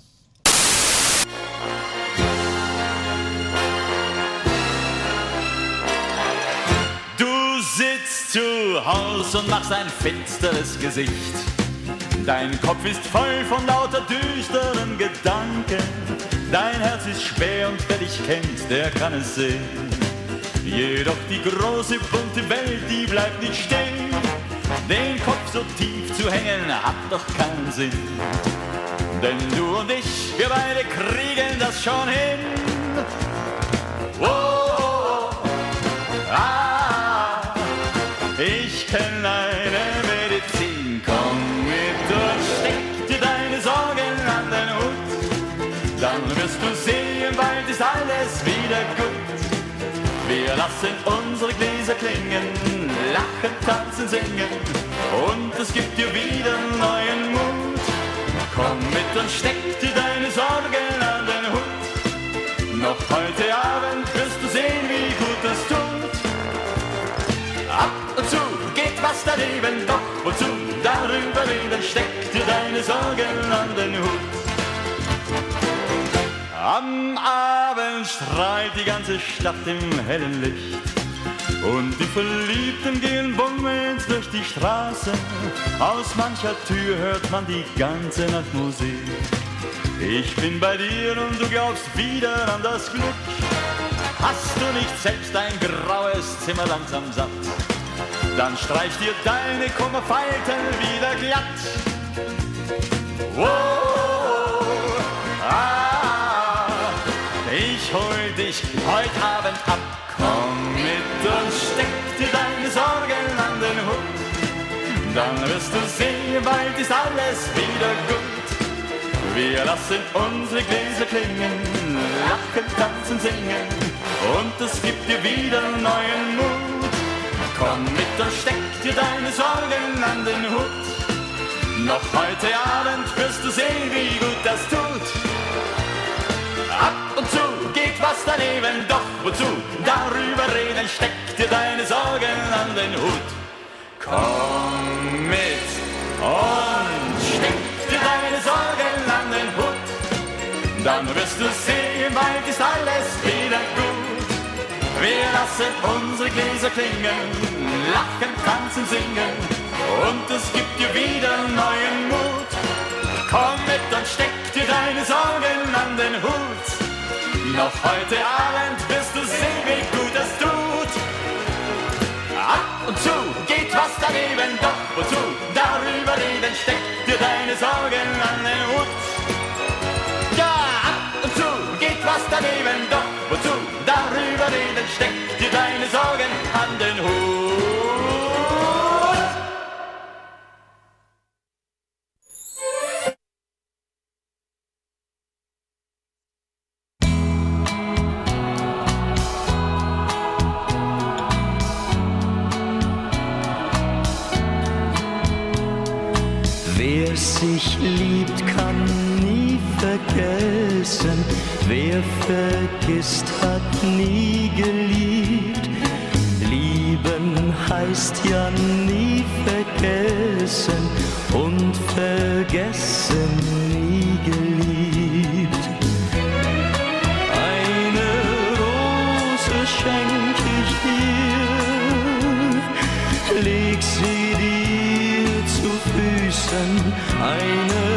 Zu Hause und machst ein finsteres Gesicht. Dein Kopf ist voll von lauter düsteren Gedanken. Dein Herz ist schwer und wer dich kennt, der kann es sehen. Jedoch die große bunte Welt, die bleibt nicht stehen. Den Kopf so tief zu hängen, hat doch keinen Sinn. Denn du und ich, wir beide kriegen das schon hin. Oh, oh, oh. Ah, Wir lassen unsere Gläser klingen, lachen, tanzen, singen und es gibt dir wieder neuen Mut. Komm mit und steck dir deine Sorgen an den Hut. Noch heute Abend wirst du sehen, wie gut das tut. Ab und zu geht was daneben, doch wozu darüber reden, steck dir deine Sorgen an den Hut. Am Abend strahlt die ganze Stadt im hellen Licht. Und die Verliebten gehen bummelnd durch die Straße. Aus mancher Tür hört man die ganze Nacht Musik. Ich bin bei dir und du glaubst wieder an das Glück. Hast du nicht selbst ein graues Zimmer langsam satt? Dann streich dir deine Kummerfalten wieder glatt. Wow, ich hol dich heute Abend ab. Komm mit und steck dir deine Sorgen an den Hut. Dann wirst du sehen, bald ist alles wieder gut. Wir lassen unsere Gläser klingen, lachen, tanzen, singen und es gibt dir wieder neuen Mut. Komm mit und steck dir deine Sorgen an den Hut. Noch heute Abend wirst du sehen, wie gut das tut. Ab und zu daneben, doch wozu darüber reden, steck dir deine Sorgen an den Hut. Komm mit und steck dir deine Sorgen an den Hut, dann wirst du sehen, bald ist alles wieder gut. Wir lassen unsere Gläser klingen, lachen, tanzen, singen und es gibt dir wieder neuen Mut. Komm mit und steck dir deine Sorgen an den Hut. Noch heute Abend wirst du sehen, wie gut es tut. Ab und zu geht was daneben, doch wozu darüber reden, steck dir deine Sorgen an den Hut. Ja, ab und zu geht was daneben, doch wozu darüber reden, steck dir deine Sorgen an den Heißt ja nie vergessen und vergessen nie geliebt. Eine Rose schenk ich dir, leg sie dir zu Füßen. Eine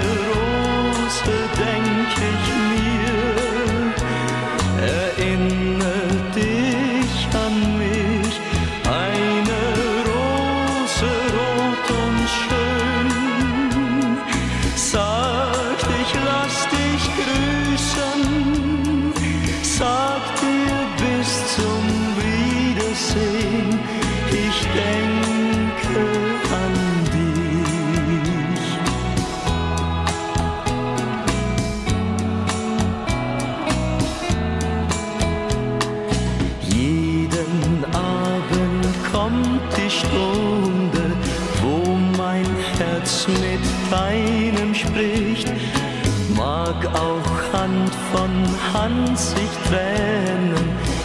20 Tränen.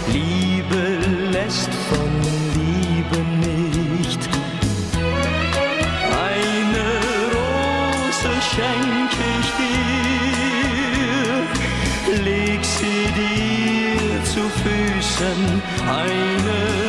Liebe lässt von Liebe nicht. Eine Rose schenke ich dir, leg sie dir zu Füßen. Eine Rose.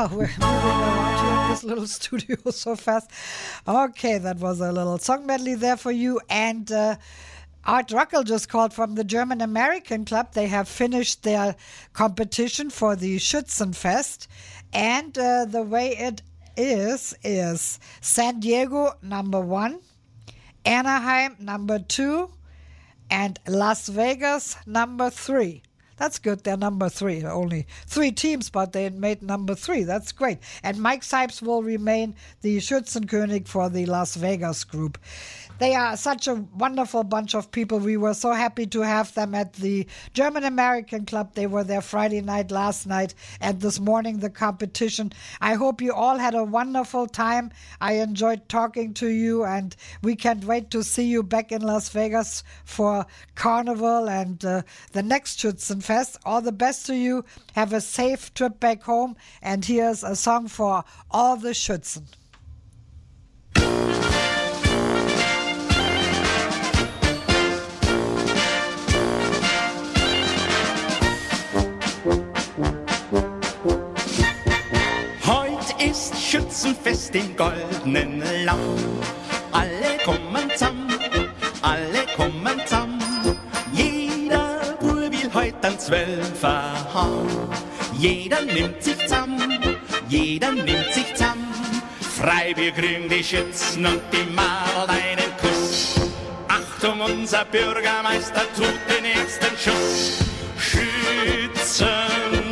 Oh, we're moving around here in this little [LAUGHS] studio [LAUGHS] so fast. Okay, that was a little song medley there for you. And uh, Art Ruckel just called from the German American Club. They have finished their competition for the Schützenfest. And uh, the way it is, is San Diego number one, Anaheim number two, and Las Vegas number three. That's good. They're number three. Only three teams, but they made number three. That's great. And Mike Sipes will remain the Schützenkönig for the Las Vegas group. They are such a wonderful bunch of people. We were so happy to have them at the German American Club. They were there Friday night, last night, and this morning the competition. I hope you all had a wonderful time. I enjoyed talking to you, and we can't wait to see you back in Las Vegas for Carnival and uh, the next Schützenfest. All the best to you. Have a safe trip back home. And here's a song for all the Schützen. Heut ist Schützenfest im goldenen Land. Alle kommen zusammen, alle kommen zusammen. Jeder Bub will heut ein Zwölfer haben. Jeder nimmt sich zusammen, jeder nimmt sich zusammen. Freibier kriegen die Schützen und die Madel einen Kuss. Achtung, unser Bürgermeister tut den ersten Schuss. Schützenliese,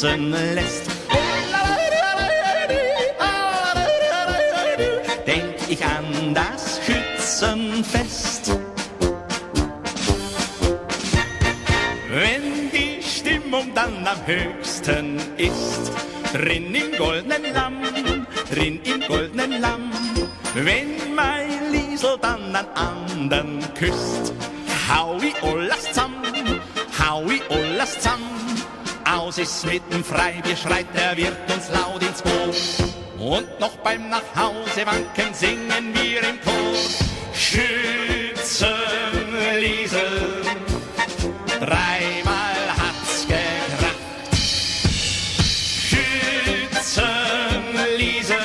tanzen lässt. Denk ich an das Schützenfest. Wenn die Stimmung dann am höchsten ist, drin im goldenen Lamm, drin im goldenen Lamm, wenn mein Liesel dann an anderen küsst, hau ich ollas zamm, hau ich ollas zamm. Haus ist mitten frei, wir schreit er wird uns laut ins Boot. Und noch beim Nachhause wanken singen wir im Chor. Schützenliesel, dreimal hat's gekracht. Schützenliesel,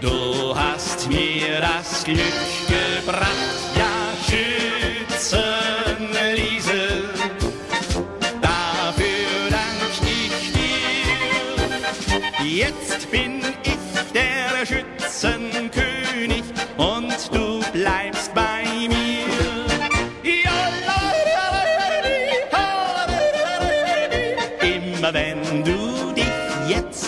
du hast mir das Glück gebracht. immer, wenn du dich jetzt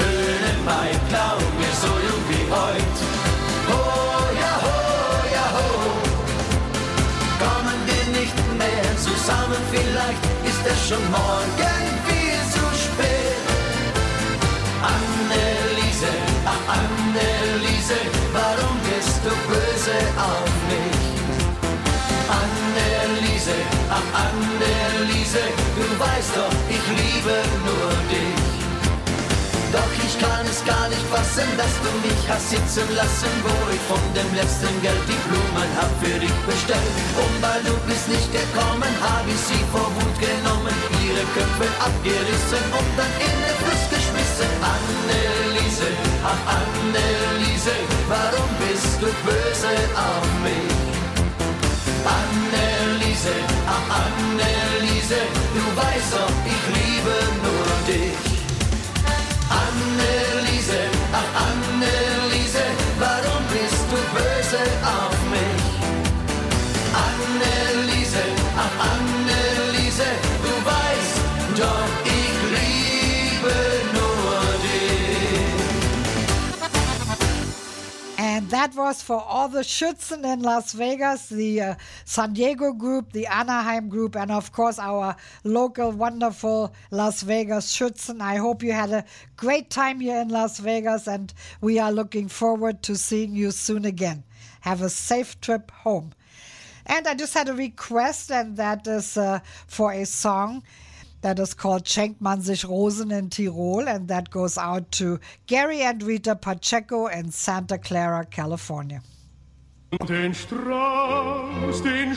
schönen Mai, blau, mir so jung wie heut. Oh ja, ho, ja, ho. Kommen wir nicht mehr zusammen, vielleicht ist es schon morgen viel zu spät. Anneliese, ach Anneliese, warum bist du böse auf mich? Anneliese, ach Anneliese, du weißt doch, ich liebe nur dich. Doch ich kann es gar nicht fassen, dass du mich hast sitzen lassen, wo ich von dem letzten Geld die Blumen hab für dich bestellt. Und weil du bist nicht gekommen, hab ich sie vor Wut genommen, ihre Köpfe abgerissen und dann in den Fluss geschmissen. Anneliese, ach Anneliese, warum bist du böse auf mich? Anneliese, ach Anneliese, du weißt doch, ich liebe nur dich. Anneliese, ach Anneliese, that was for all the Schützen in Las Vegas, the uh, San Diego group, the Anaheim group, and of course our local wonderful Las Vegas Schützen. I hope you had a great time here in Las Vegas, and we are looking forward to seeing you soon again. Have a safe trip home. And I just had a request, and that is uh, for a song that is called Schenkt man sich Rosen in Tirol, and that goes out to Gary and Rita Pacheco in Santa Clara, California. Den Strauß, den.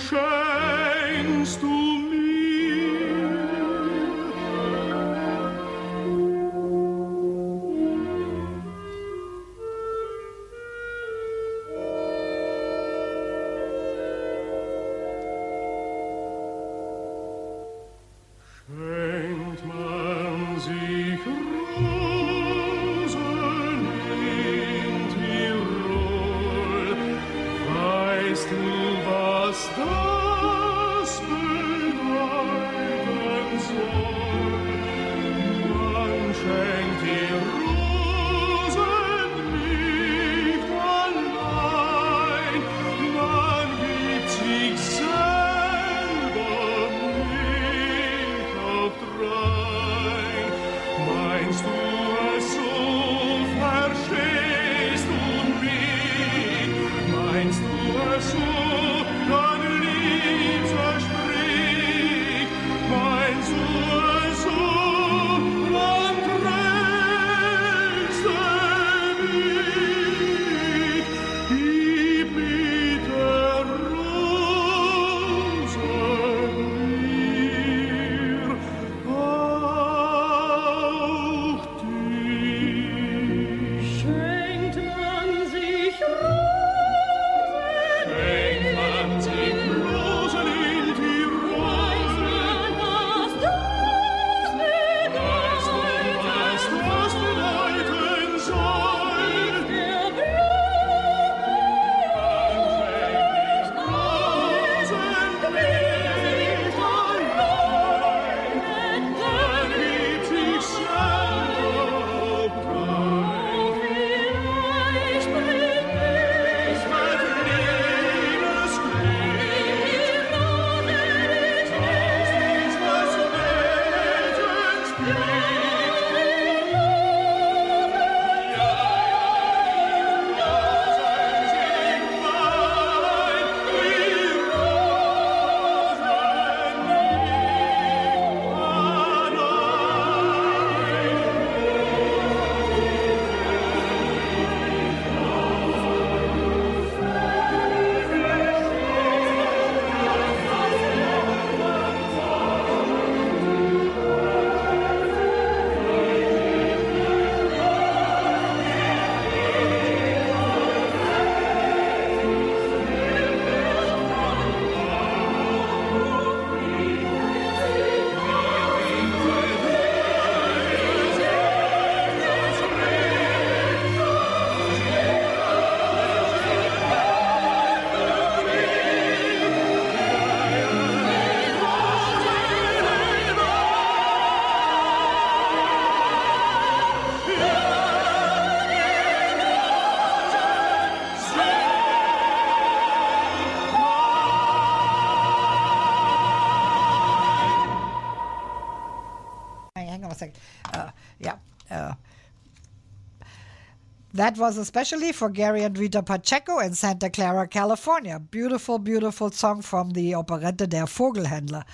That was especially for Gary and Rita Pacheco in Santa Clara, California. Beautiful, beautiful song from the Operette Der Vogelhändler.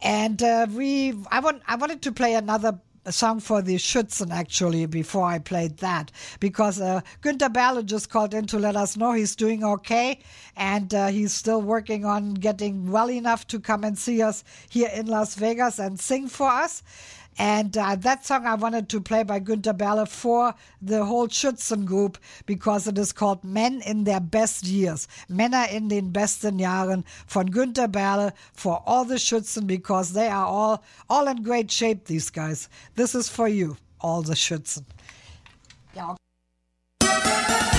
And uh, we, I want, I wanted to play another song for the Schützen actually before I played that because uh, Günter Berle just called in to let us know he's doing okay and uh, he's still working on getting well enough to come and see us here in Las Vegas and sing for us. And uh, that song I wanted to play by Günter Berle for the whole Schützen group because it is called Men in their Best Years. Männer in den besten Jahren von Günter Berle for all the Schützen because they are all, all in great shape, these guys. This is for you, all the Schützen. Ja, Männer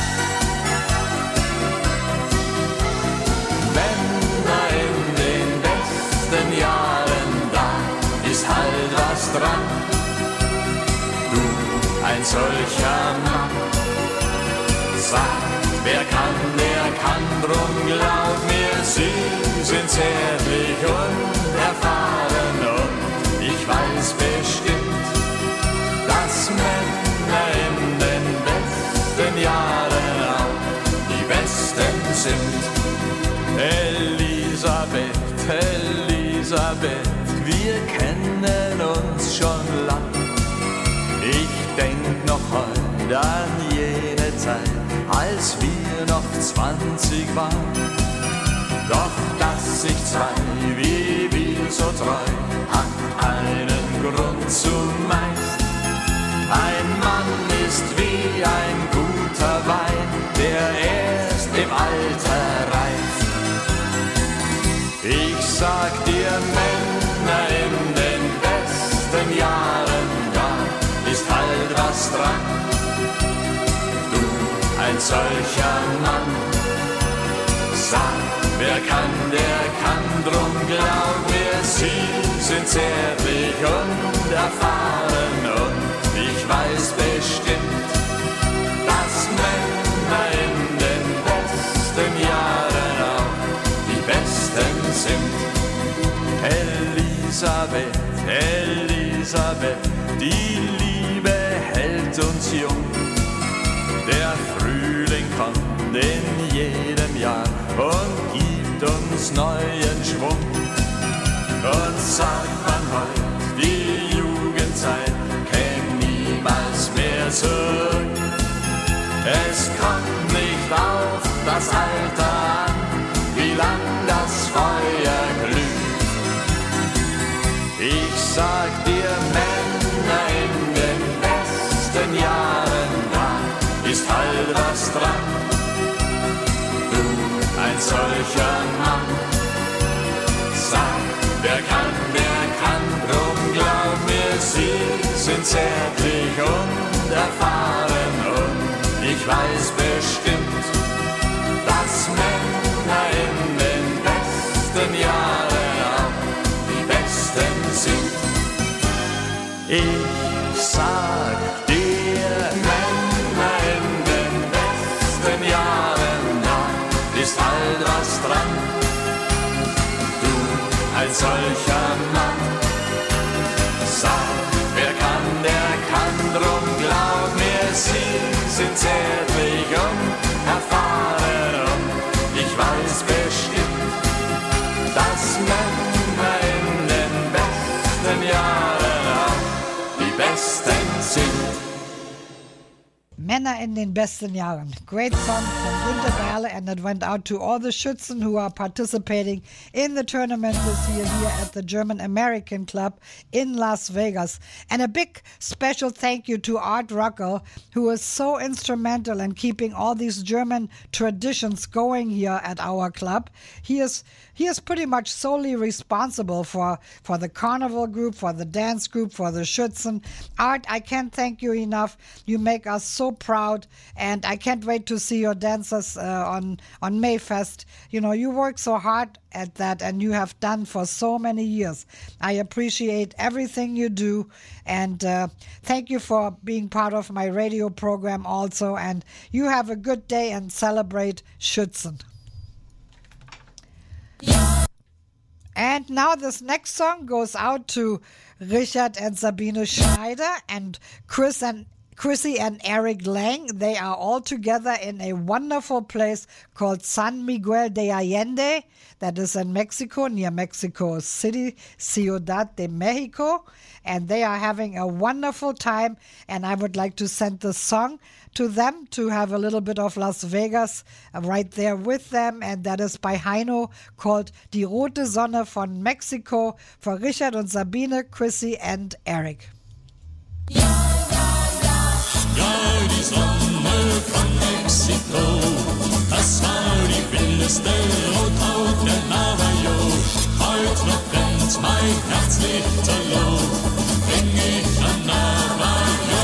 dran. Du, ein solcher Mann, sagt, wer kann, der kann, drum glaub mir, sie sind zärtlich und erfahren und ich weiß bestimmt, dass Männer in den besten Jahren auch die besten sind. Elisabeth, Elisabeth, schon lang. Ich denk noch heute an jene Zeit, als wir noch 20 waren. Doch dass sich zwei wie wir so treu, hat einen Grund zumeist. Ein Mann ist wie ein guter Wein, der erst im Alter reift. Ich sag solcher Mann, sag, wer kann, der kann, drum glaub mir, sie sind zärtlich und erfahren und ich weiß bestimmt, dass Männer in den besten Jahren auch die besten sind. Elisabeth, Elisabeth, die Liebe hält uns jung. Der in jedem Jahr und gibt uns neuen Schwung. Und sagt man heute, die Jugendzeit käme niemals mehr zurück. Es kommt nicht auf das Alter an, wie lang das Feuer ein solcher Mann, sag, wer kann, der kann, drum glaub mir, sie sind zärtlich und erfahren und ich weiß bestimmt, dass Männer in den besten Jahren auch die besten sind. Ich sag solcher Männer in den besten Jahren. Great song from Günter Berle, and it went out to all the Schützen who are participating in the tournament this year here at the German American Club in Las Vegas. And a big special thank you to Art Ruckel, who is so instrumental in keeping all these German traditions going here at our club. He is he is pretty much solely responsible for for the carnival group, for the dance group, for the Schützen. Art, I can't thank you enough. You make us so proud, and I can't wait to see your dancers uh, on on Maifest. You know, you work so hard at that, and you have done for so many years. I appreciate everything you do, and uh, thank you for being part of my radio program also. And you have a good day and celebrate Schützen. And now this next song goes out to Richard and Sabine Schneider and Chris and Chrissy and Eric Lang. They are all together in a wonderful place called San Miguel de Allende. That is in Mexico, near Mexico City, Ciudad de Mexico. And they are having a wonderful time. And I would like to send the song to them to have a little bit of Las Vegas uh, right there with them. And that is by Heino called Die Rote Sonne von Mexico for Richard und Sabine, Chrissy and Eric. Ja, die Sonne von Mexiko, das war die wildeste Rothaut der Navajo. Heut noch brennt mein Herz lichterloh, denk ich an Navajo.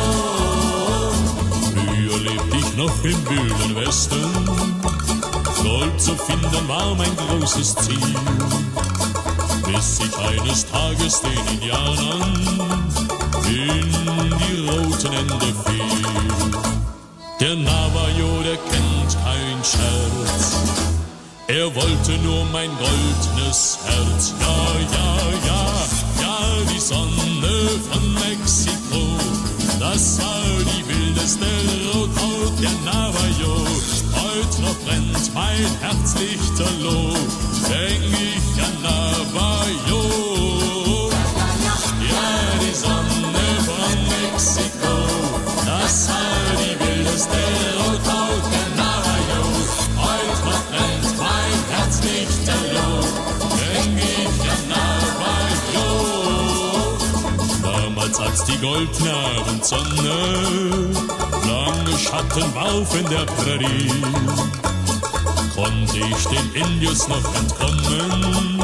Früher lebte ich noch im wilden Westen, Gold zu finden war mein großes Ziel. Bis ich eines Tages den Indianern in die roten Hände fiel. Der Navajo, der kennt kein Scherz. Er wollte nur mein goldenes Herz. Ja, ja, ja, ja, die Sonne von Mexiko. Das war die wildeste Rothaut der Navajo. Heut noch brennt mein Herz lichterloh. Denk ich an Navajo. Als die goldene Abendsonne lange Schatten warf in der Prärie, konnte ich den Indios noch entkommen,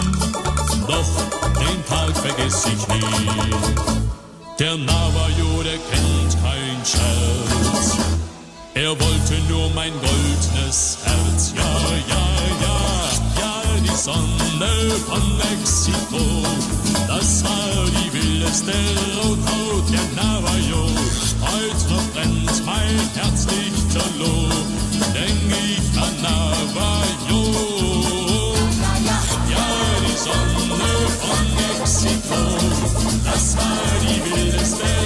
doch den Tag vergess ich nie. Der Navajo, der kennt kein Scherz. Er wollte nur mein goldenes Herz. Ja, ja, die Sonne von Mexiko. Das war die wildeste Rothaut der Navajo. Heut noch brennt mein Herz lichterloh. Denk ich an Navajo. Ja, die Sonne von Mexiko, das war die wildeste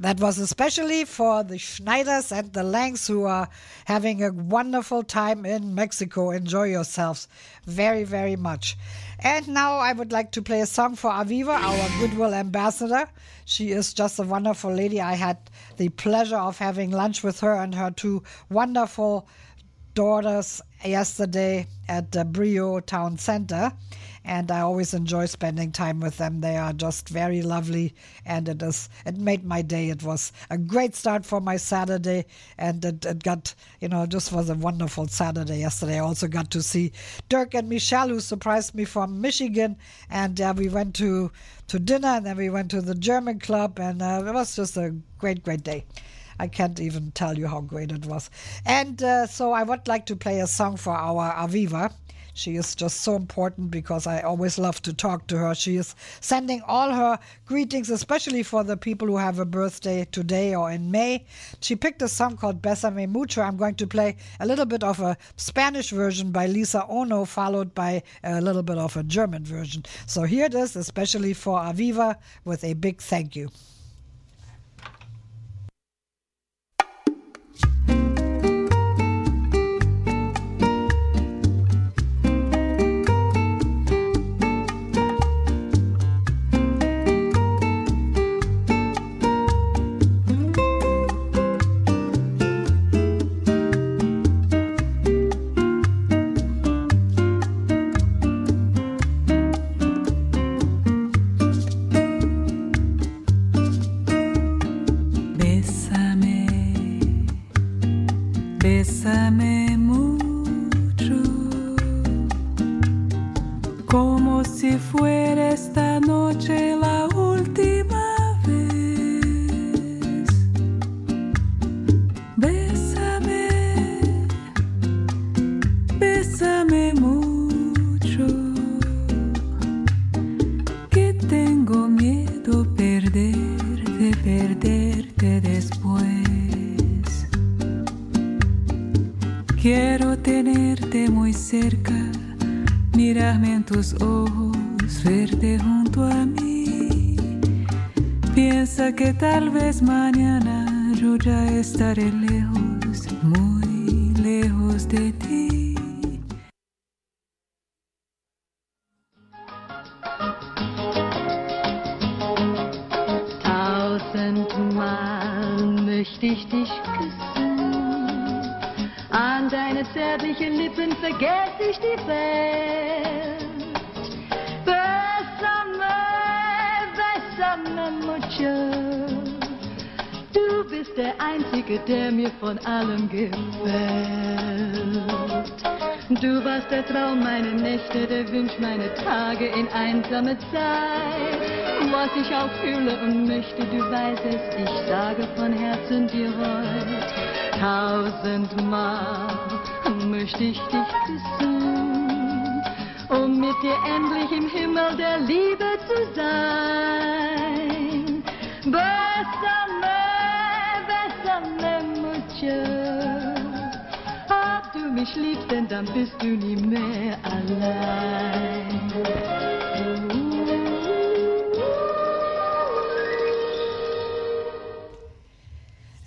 That was especially for the Schneiders and the Langs who are having a wonderful time in Mexico. Enjoy yourselves very, very much. And now I would like to play a song for Aviva, our Goodwill ambassador. She is just a wonderful lady. I had the pleasure of having lunch with her and her two wonderful daughters yesterday at the Brio Town Center. And I always enjoy spending time with them. They are just very lovely, and it is it made my day. It was a great start for my Saturday, and it, it got you know just was a wonderful Saturday yesterday. I also got to see Dirk and Michelle, who surprised me from Michigan, and uh, we went to to dinner, and then we went to the German club, and uh, it was just a great great day. I can't even tell you how great it was. And uh, so I would like to play a song for our Aviva. She is just so important because I always love to talk to her. She is sending all her greetings, especially for the people who have a birthday today or in May. She picked a song called Besame Mucho. I'm going to play a little bit of a Spanish version by Lisa Ono, followed by a little bit of a German version. So here it is, especially for Aviva, with a big thank you.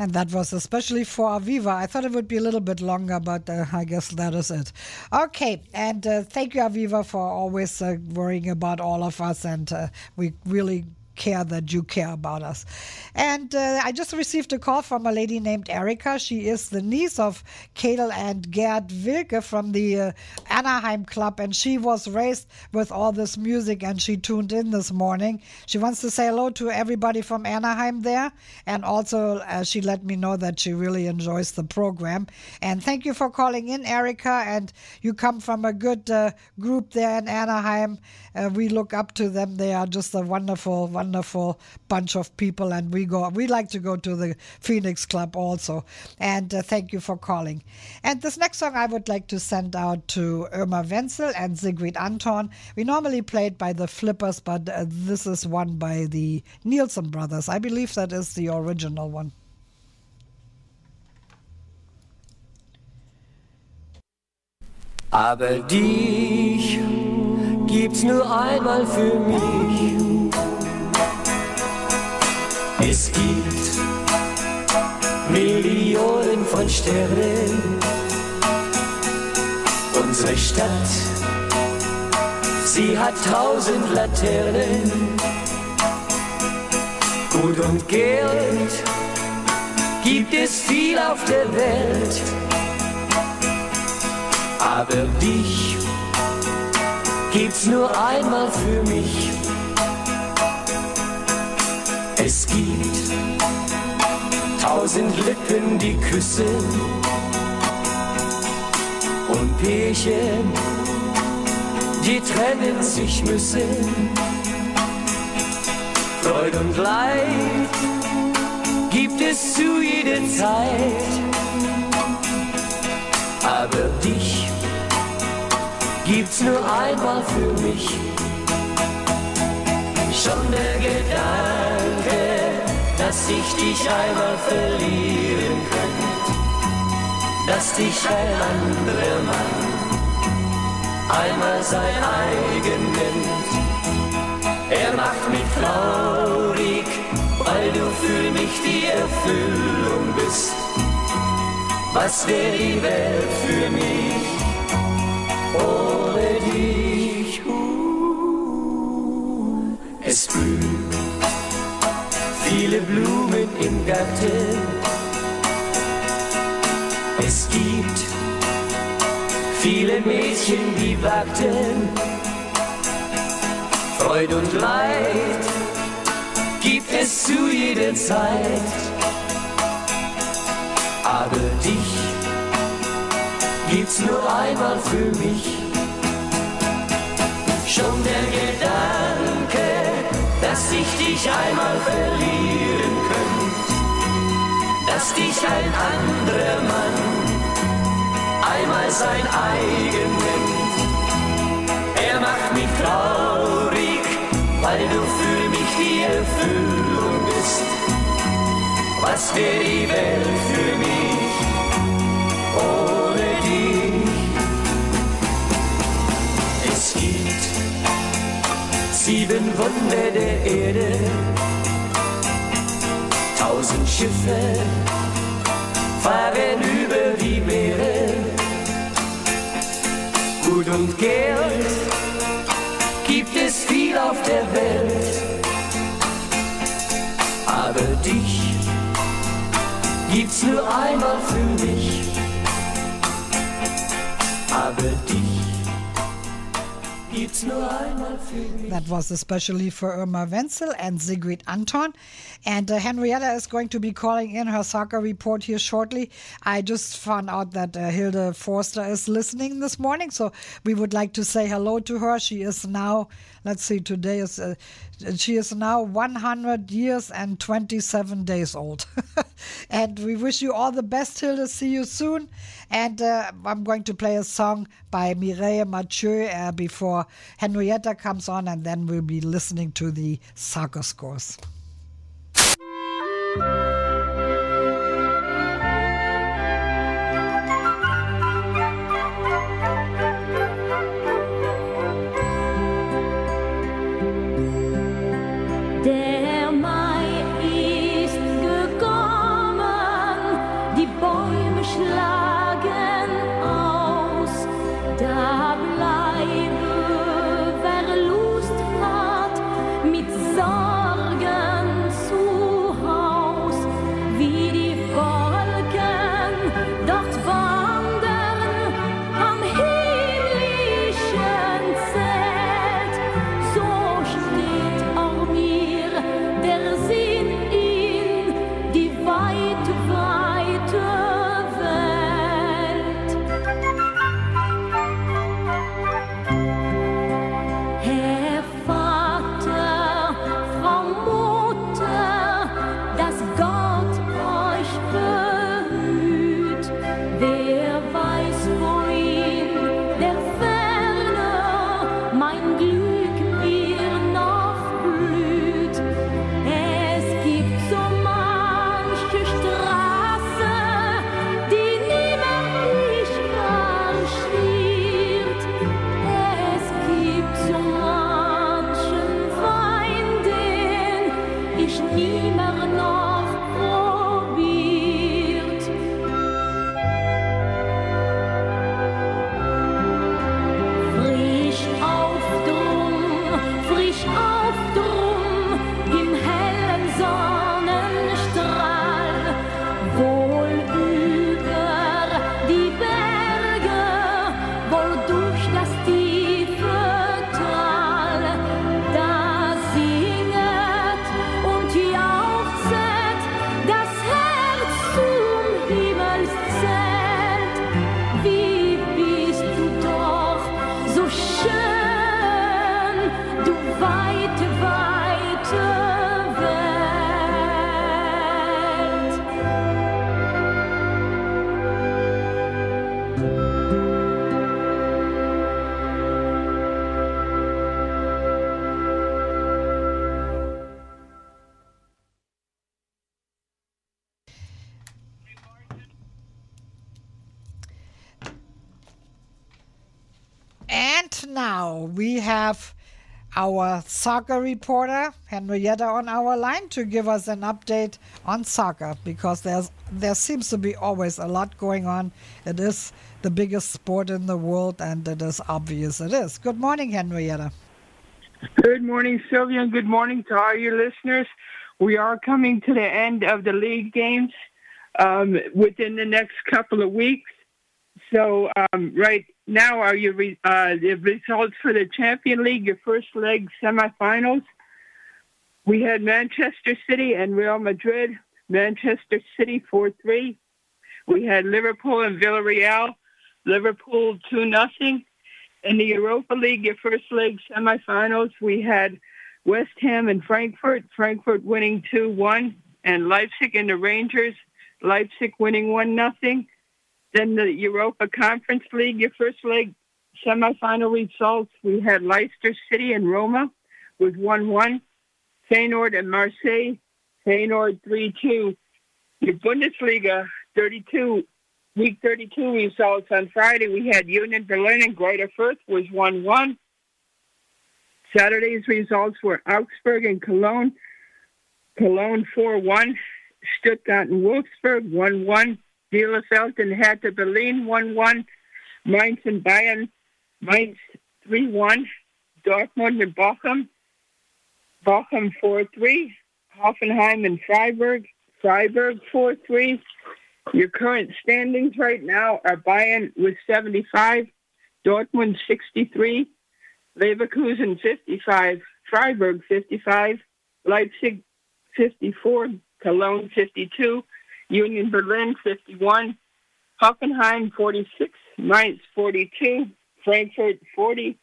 And that was especially for Aviva. I thought it would be a little bit longer, but uh, I guess that is it. Okay, and uh, thank you, Aviva, for always uh, worrying about all of us, and uh, we really care that you care about us. And uh, I just received a call from a lady named Erica. She is the niece of Kedel and Gerd Wilke from the uh, Anaheim Club, and she was raised with all this music, and she tuned in this morning. She wants to say hello to everybody from Anaheim there, and also uh, she let me know that she really enjoys the program. And thank you for calling in, Erica. And you come from a good uh, group there in Anaheim. Uh, we look up to them. They are just a wonderful, wonderful bunch of people, and we go. We like to go to the Phoenix Club also. And uh, thank you for calling. And this next song I would like to send out to Irma Wenzel and Sigrid Anton. We normally play it by the Flippers, but uh, this is one by the Nilsen brothers. I believe that is the original one. Aber dich gibt's nur einmal für mich. Es gibt Millionen von Sternen. Unsere Stadt, sie hat tausend Laternen. Gut und Geld gibt es viel auf der Welt. Aber dich gibt's nur einmal für mich. Es gibt tausend Lippen, die küssen und Pärchen, die trennen sich müssen. Freud und Leid gibt es zu jeder Zeit, aber dich gibt's nur einmal für mich. Schon der Gedanke, dass ich dich einmal verlieren könnte, dass dich ein anderer Mann einmal sein eigen nennt. Er macht mich traurig, weil du für mich die Erfüllung bist. Was wäre die Welt für mich ohne dich? Uh, es blühen viele Blumen im Garten. Es gibt viele Mädchen, die warten. Freud und Leid gibt es zu jeder Zeit. Aber dich gibt's nur einmal für mich. Schon der Gedanke, dass ich dich einmal verlieren könnte, dass dich ein anderer Mann einmal sein eigen nennt. Er macht mich traurig, weil du für mich die Erfüllung bist. Was wäre die Welt für mich ohne sieben Wunder der Erde, tausend Schiffe fahren über die Meere. Gut und Geld gibt es viel auf der Welt, aber dich gibt's nur einmal für mich, aber dich That was especially for Irma Wenzel and Sigrid Anton. And uh, Henrietta is going to be calling in her soccer report here shortly. I just found out that uh, Hilde Forster is listening this morning, so we would like to say hello to her. She is now, let's see, today is, uh, she is now 100 years and 27 days old. [LAUGHS] and we wish you all the best, Hilde. See you soon. And uh, I'm going to play a song by Mireille Mathieu uh, before Henrietta comes on, and then we'll be listening to the soccer scores. And now we have our soccer reporter Henrietta on our line to give us an update on soccer because there's there seems to be always a lot going on. It is the biggest sport in the world and it is obvious it is. Good morning, Henrietta. Good morning, Sylvia, and good morning to all your listeners. We are coming to the end of the league games um, within the next couple of weeks. So, um, right now are your re- uh, the results for the Champion League, your first leg semifinals. We had Manchester City and Real Madrid. Manchester City 4-3. We had Liverpool and Villarreal. Liverpool 2 nothing. In the Europa League, your first leg semifinals, we had West Ham and Frankfurt. Frankfurt winning 2-1. And Leipzig and the Rangers. Leipzig winning 1 nothing. Then the Europa Conference League, your first leg semifinal results, we had Leicester City and Roma with 1-1. Feyenoord and Marseille, Feyenoord 3-2. Your Bundesliga 32, week 32 results on Friday, we had Union Berlin and Greuther Fürth was 1-1. Saturday's results were Augsburg and Cologne. Cologne 4-1. Stuttgart and Wolfsburg 1-1. Bielefeld and Hertha Berlin 1-1. Mainz and Bayern. Mainz 3-1. Dortmund and Bochum. Bochum 4-3. Hoffenheim and Freiburg. Freiburg 4-3. Your current standings right now are Bayern with 75, Dortmund 63, Leverkusen 55, Freiburg 55, Leipzig 54, Cologne 52, Union Berlin 51, Hoffenheim 46, Mainz 42, Frankfurt 40,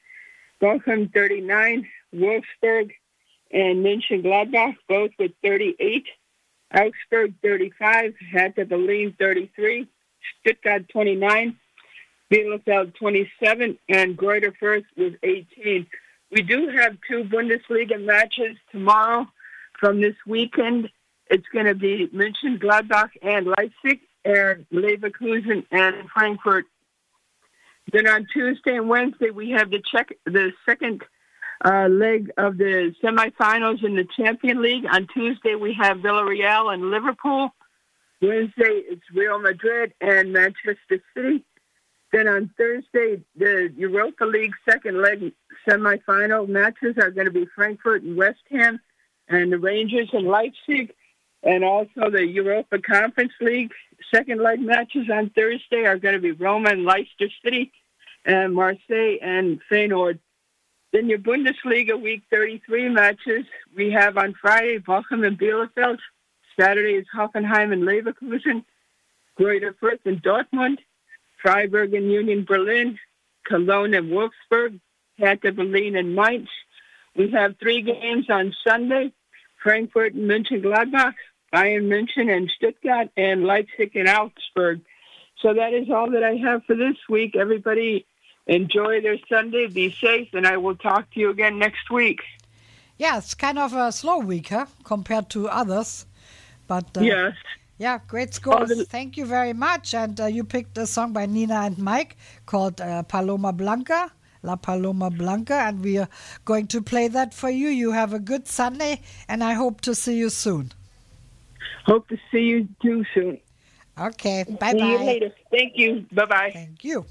Bochum 39, Wolfsburg and Mönchengladbach both with 38, Augsburg 35, Hertha Berlin 33, Stuttgart 29, Bielefeld 27, and Greuther Fürth with 18. We do have two Bundesliga matches tomorrow from this weekend. It's going to be Mönchengladbach, and Leipzig, and Leverkusen and Frankfurt. Then on Tuesday and Wednesday, we have the check the second uh, leg of the semifinals in the Champion League. On Tuesday, we have Villarreal and Liverpool. Wednesday, it's Real Madrid and Manchester City. Then on Thursday, the Europa League second leg semifinal matches are going to be Frankfurt and West Ham, and the Rangers and Leipzig, and also the Europa Conference League second leg matches on Thursday are going to be Roma and Leicester City, and Marseille and Feyenoord. Then your Bundesliga Week 33 matches we have on Friday Bochum and Bielefeld. Saturday is Hoffenheim and Leverkusen, Greuther Fürth and Dortmund, Freiburg and Union Berlin, Cologne and Wolfsburg, Hertha Berlin and Mainz. We have three games on Sunday, Frankfurt and Mönchengladbach, Bayern München and Stuttgart, and Leipzig and Augsburg. So that is all that I have for this week. Everybody enjoy their Sunday, be safe, and I will talk to you again next week. Yeah, it's kind of a slow week, huh, compared to others. But uh, Yes. yeah, great scores. Thank you very much. And uh, you picked a song by Nina and Mike called uh, Paloma Blanca, La Paloma Blanca, and we are going to play that for you. You have a good Sunday, and I hope to see you soon. Hope to see you too soon. Okay, bye See you bye. later. Thank you. Bye bye. Thank you.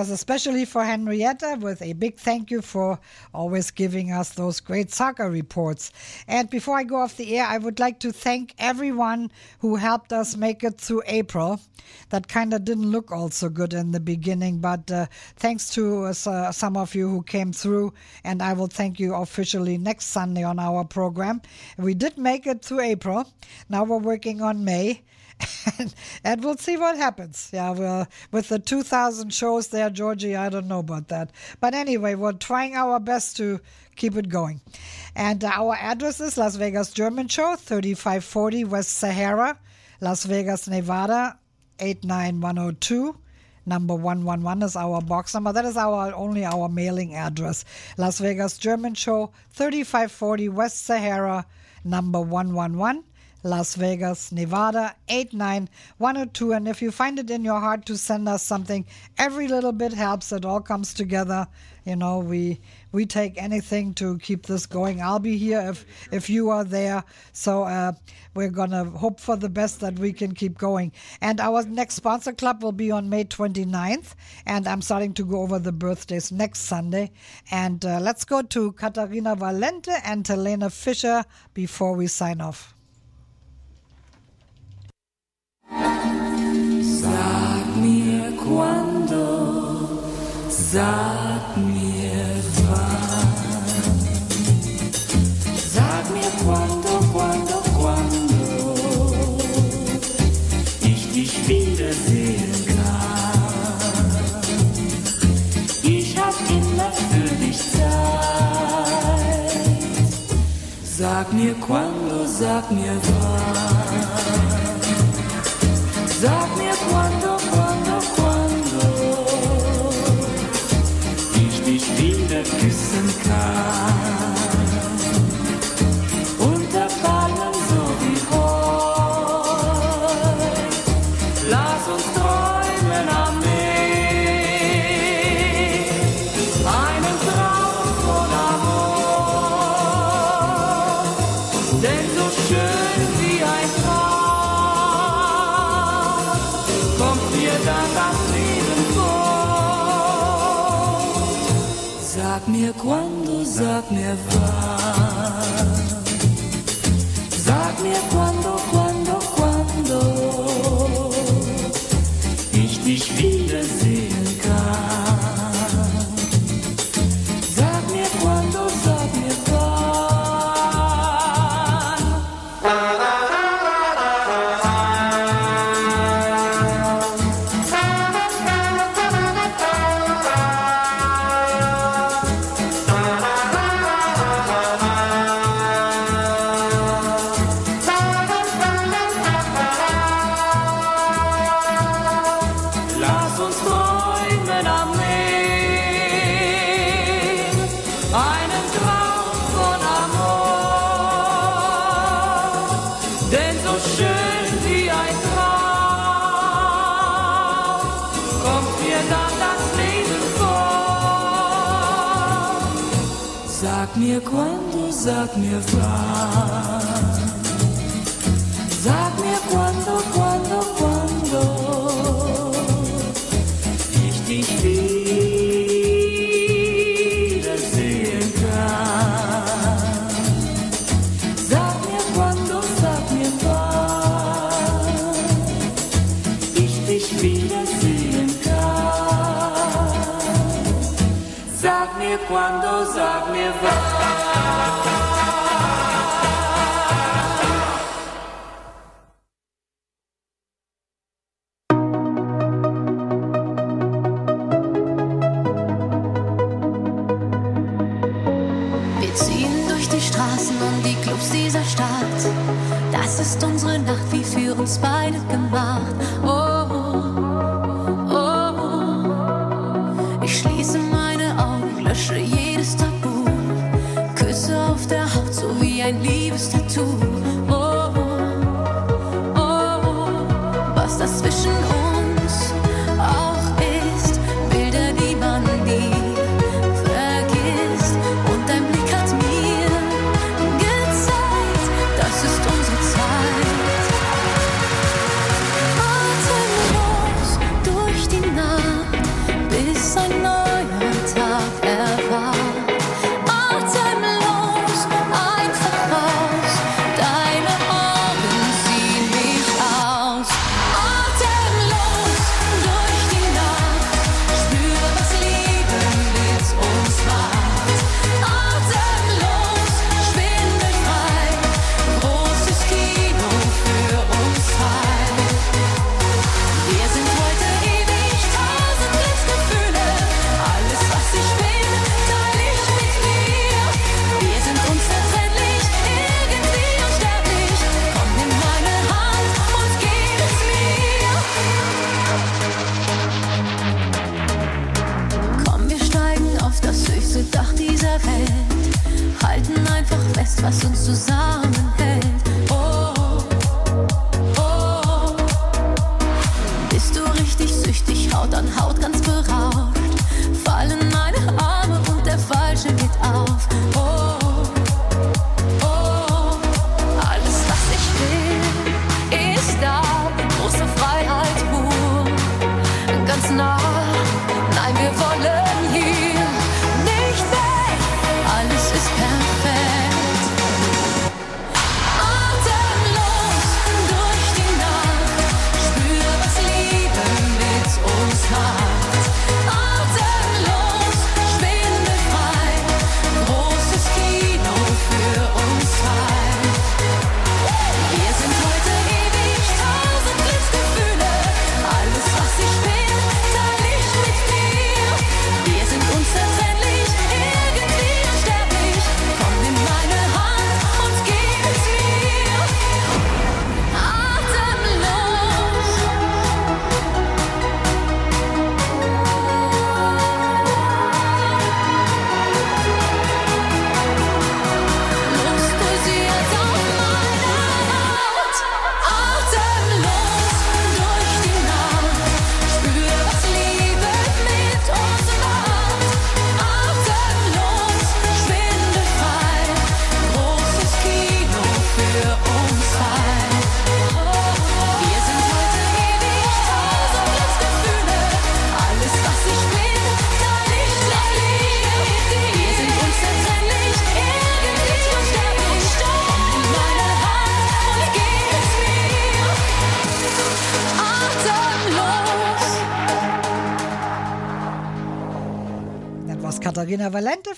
Was especially for Henrietta with a big thank you for always giving us those great soccer reports. And before I go off the air, I would like to thank everyone who helped us make it through April. That kind of didn't look all so good in the beginning, but uh, thanks to uh, some of you who came through, and I will thank you officially next Sunday on our program. We did make it through April. Now we're working on May and, and we'll see what happens. Yeah, well, with the 2,000 shows there, Georgie, I don't know about that. But anyway, we're trying our best to keep it going. And our address is Las Vegas German Show, 3540 West Sahara, Las Vegas, Nevada, 89102. Number 111 is our box number. That is our only our mailing address. Las Vegas German Show, 3540 West Sahara, number 111. Las Vegas, Nevada 89102. And if you find it in your heart to send us something, every little bit helps. It all comes together. You know, we we take anything to keep this going. I'll be here if if you are there. So uh, we're gonna hope for the best that we can keep going. And our next sponsor club will be on May 29th. And I'm starting to go over the birthdays next Sunday. And uh, let's go to Caterina Valente and Helene Fischer before we sign off. Sag mir wann. Sag mir cuando, cuando, cuando ich dich wiedersehen kann. Ich hab immer für dich Zeit. Sag mir cuando, sag mir wann. Sag mir cuando, sag sag mir wann. Sag mir cuando, cuando, cuando ich dich wiedersehen kann. Sag mir cuando, sag mir wann ich dich wiedersehen kann. Sag mir cuando, sag mir wann.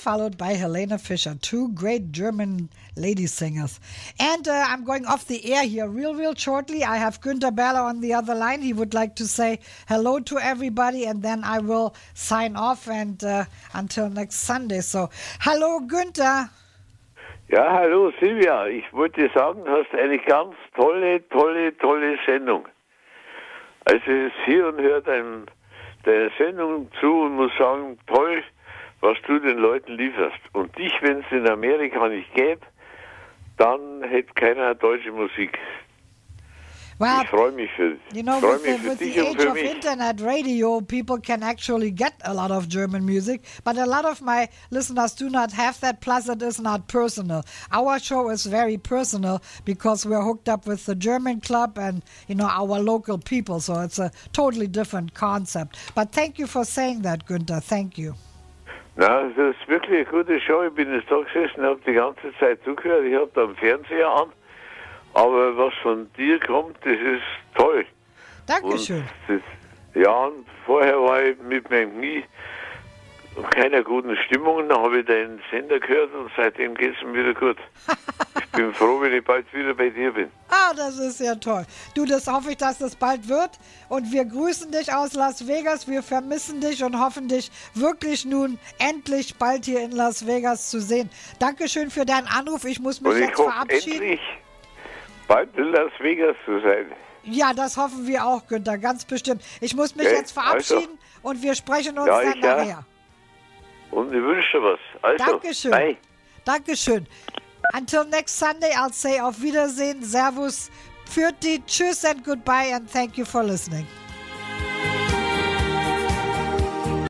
Followed by Helena Fischer, two great German lady singers. And uh, I'm going off the air here real, real shortly. I have Günter Berler on the other line. He would like to say hello to everybody, and then I will sign off and uh, until next Sunday. So, hello, Günther. Ja, hallo Silvia. Ich wollte sagen, du hast eine ganz tolle, tolle, tolle Sendung. Also ich hier und hört dein, deine Sendung zu und muss sagen, toll, was du den Leuten lieferst. Und dich, wenn es in Amerika nicht gäbe, dann hätte keiner deutsche Musik. Well, ich freue mich für, You know, with mich the, für with the age of mich. internet radio, people can actually get a lot of German music, but a lot of my listeners do not have that. Plus, it is not personal. Our show is very personal because we're hooked up with the German club and you know our local people, so it's a totally different concept. But thank you for saying that, Günther. Thank you. Na, das ist wirklich eine gute Show. Ich bin jetzt da gesessen, habe die ganze Zeit zugehört. Ich habe da einen Fernseher an. Aber was von dir kommt, das ist toll. Dankeschön. Und das, ja, und vorher war ich mit meinem Knie keiner guten Stimmung. Dann habe ich deinen Sender gehört und seitdem geht es mir wieder gut. ich bin [LAUGHS] froh, wenn ich bald wieder bei dir bin. Ah, das ist ja toll. Du, das hoffe ich, dass das bald wird. Und wir grüßen dich aus Las Vegas. Wir vermissen dich und hoffen dich wirklich nun endlich bald hier in Las Vegas zu sehen. Dankeschön für deinen Anruf. Ich muss mich Und ich jetzt hoffe verabschieden. endlich bald in Las Vegas zu sein. Ja, das hoffen wir auch, Günther, ganz bestimmt. Ich muss mich Okay, jetzt verabschieden und wir sprechen uns Ja, dann ich ja. Und ich wünsche dir was. Also, Dankeschön. bye. Dankeschön. Until next Sunday, I'll say auf Wiedersehen, Servus, Pfirti, Tschüss and goodbye and thank you for listening.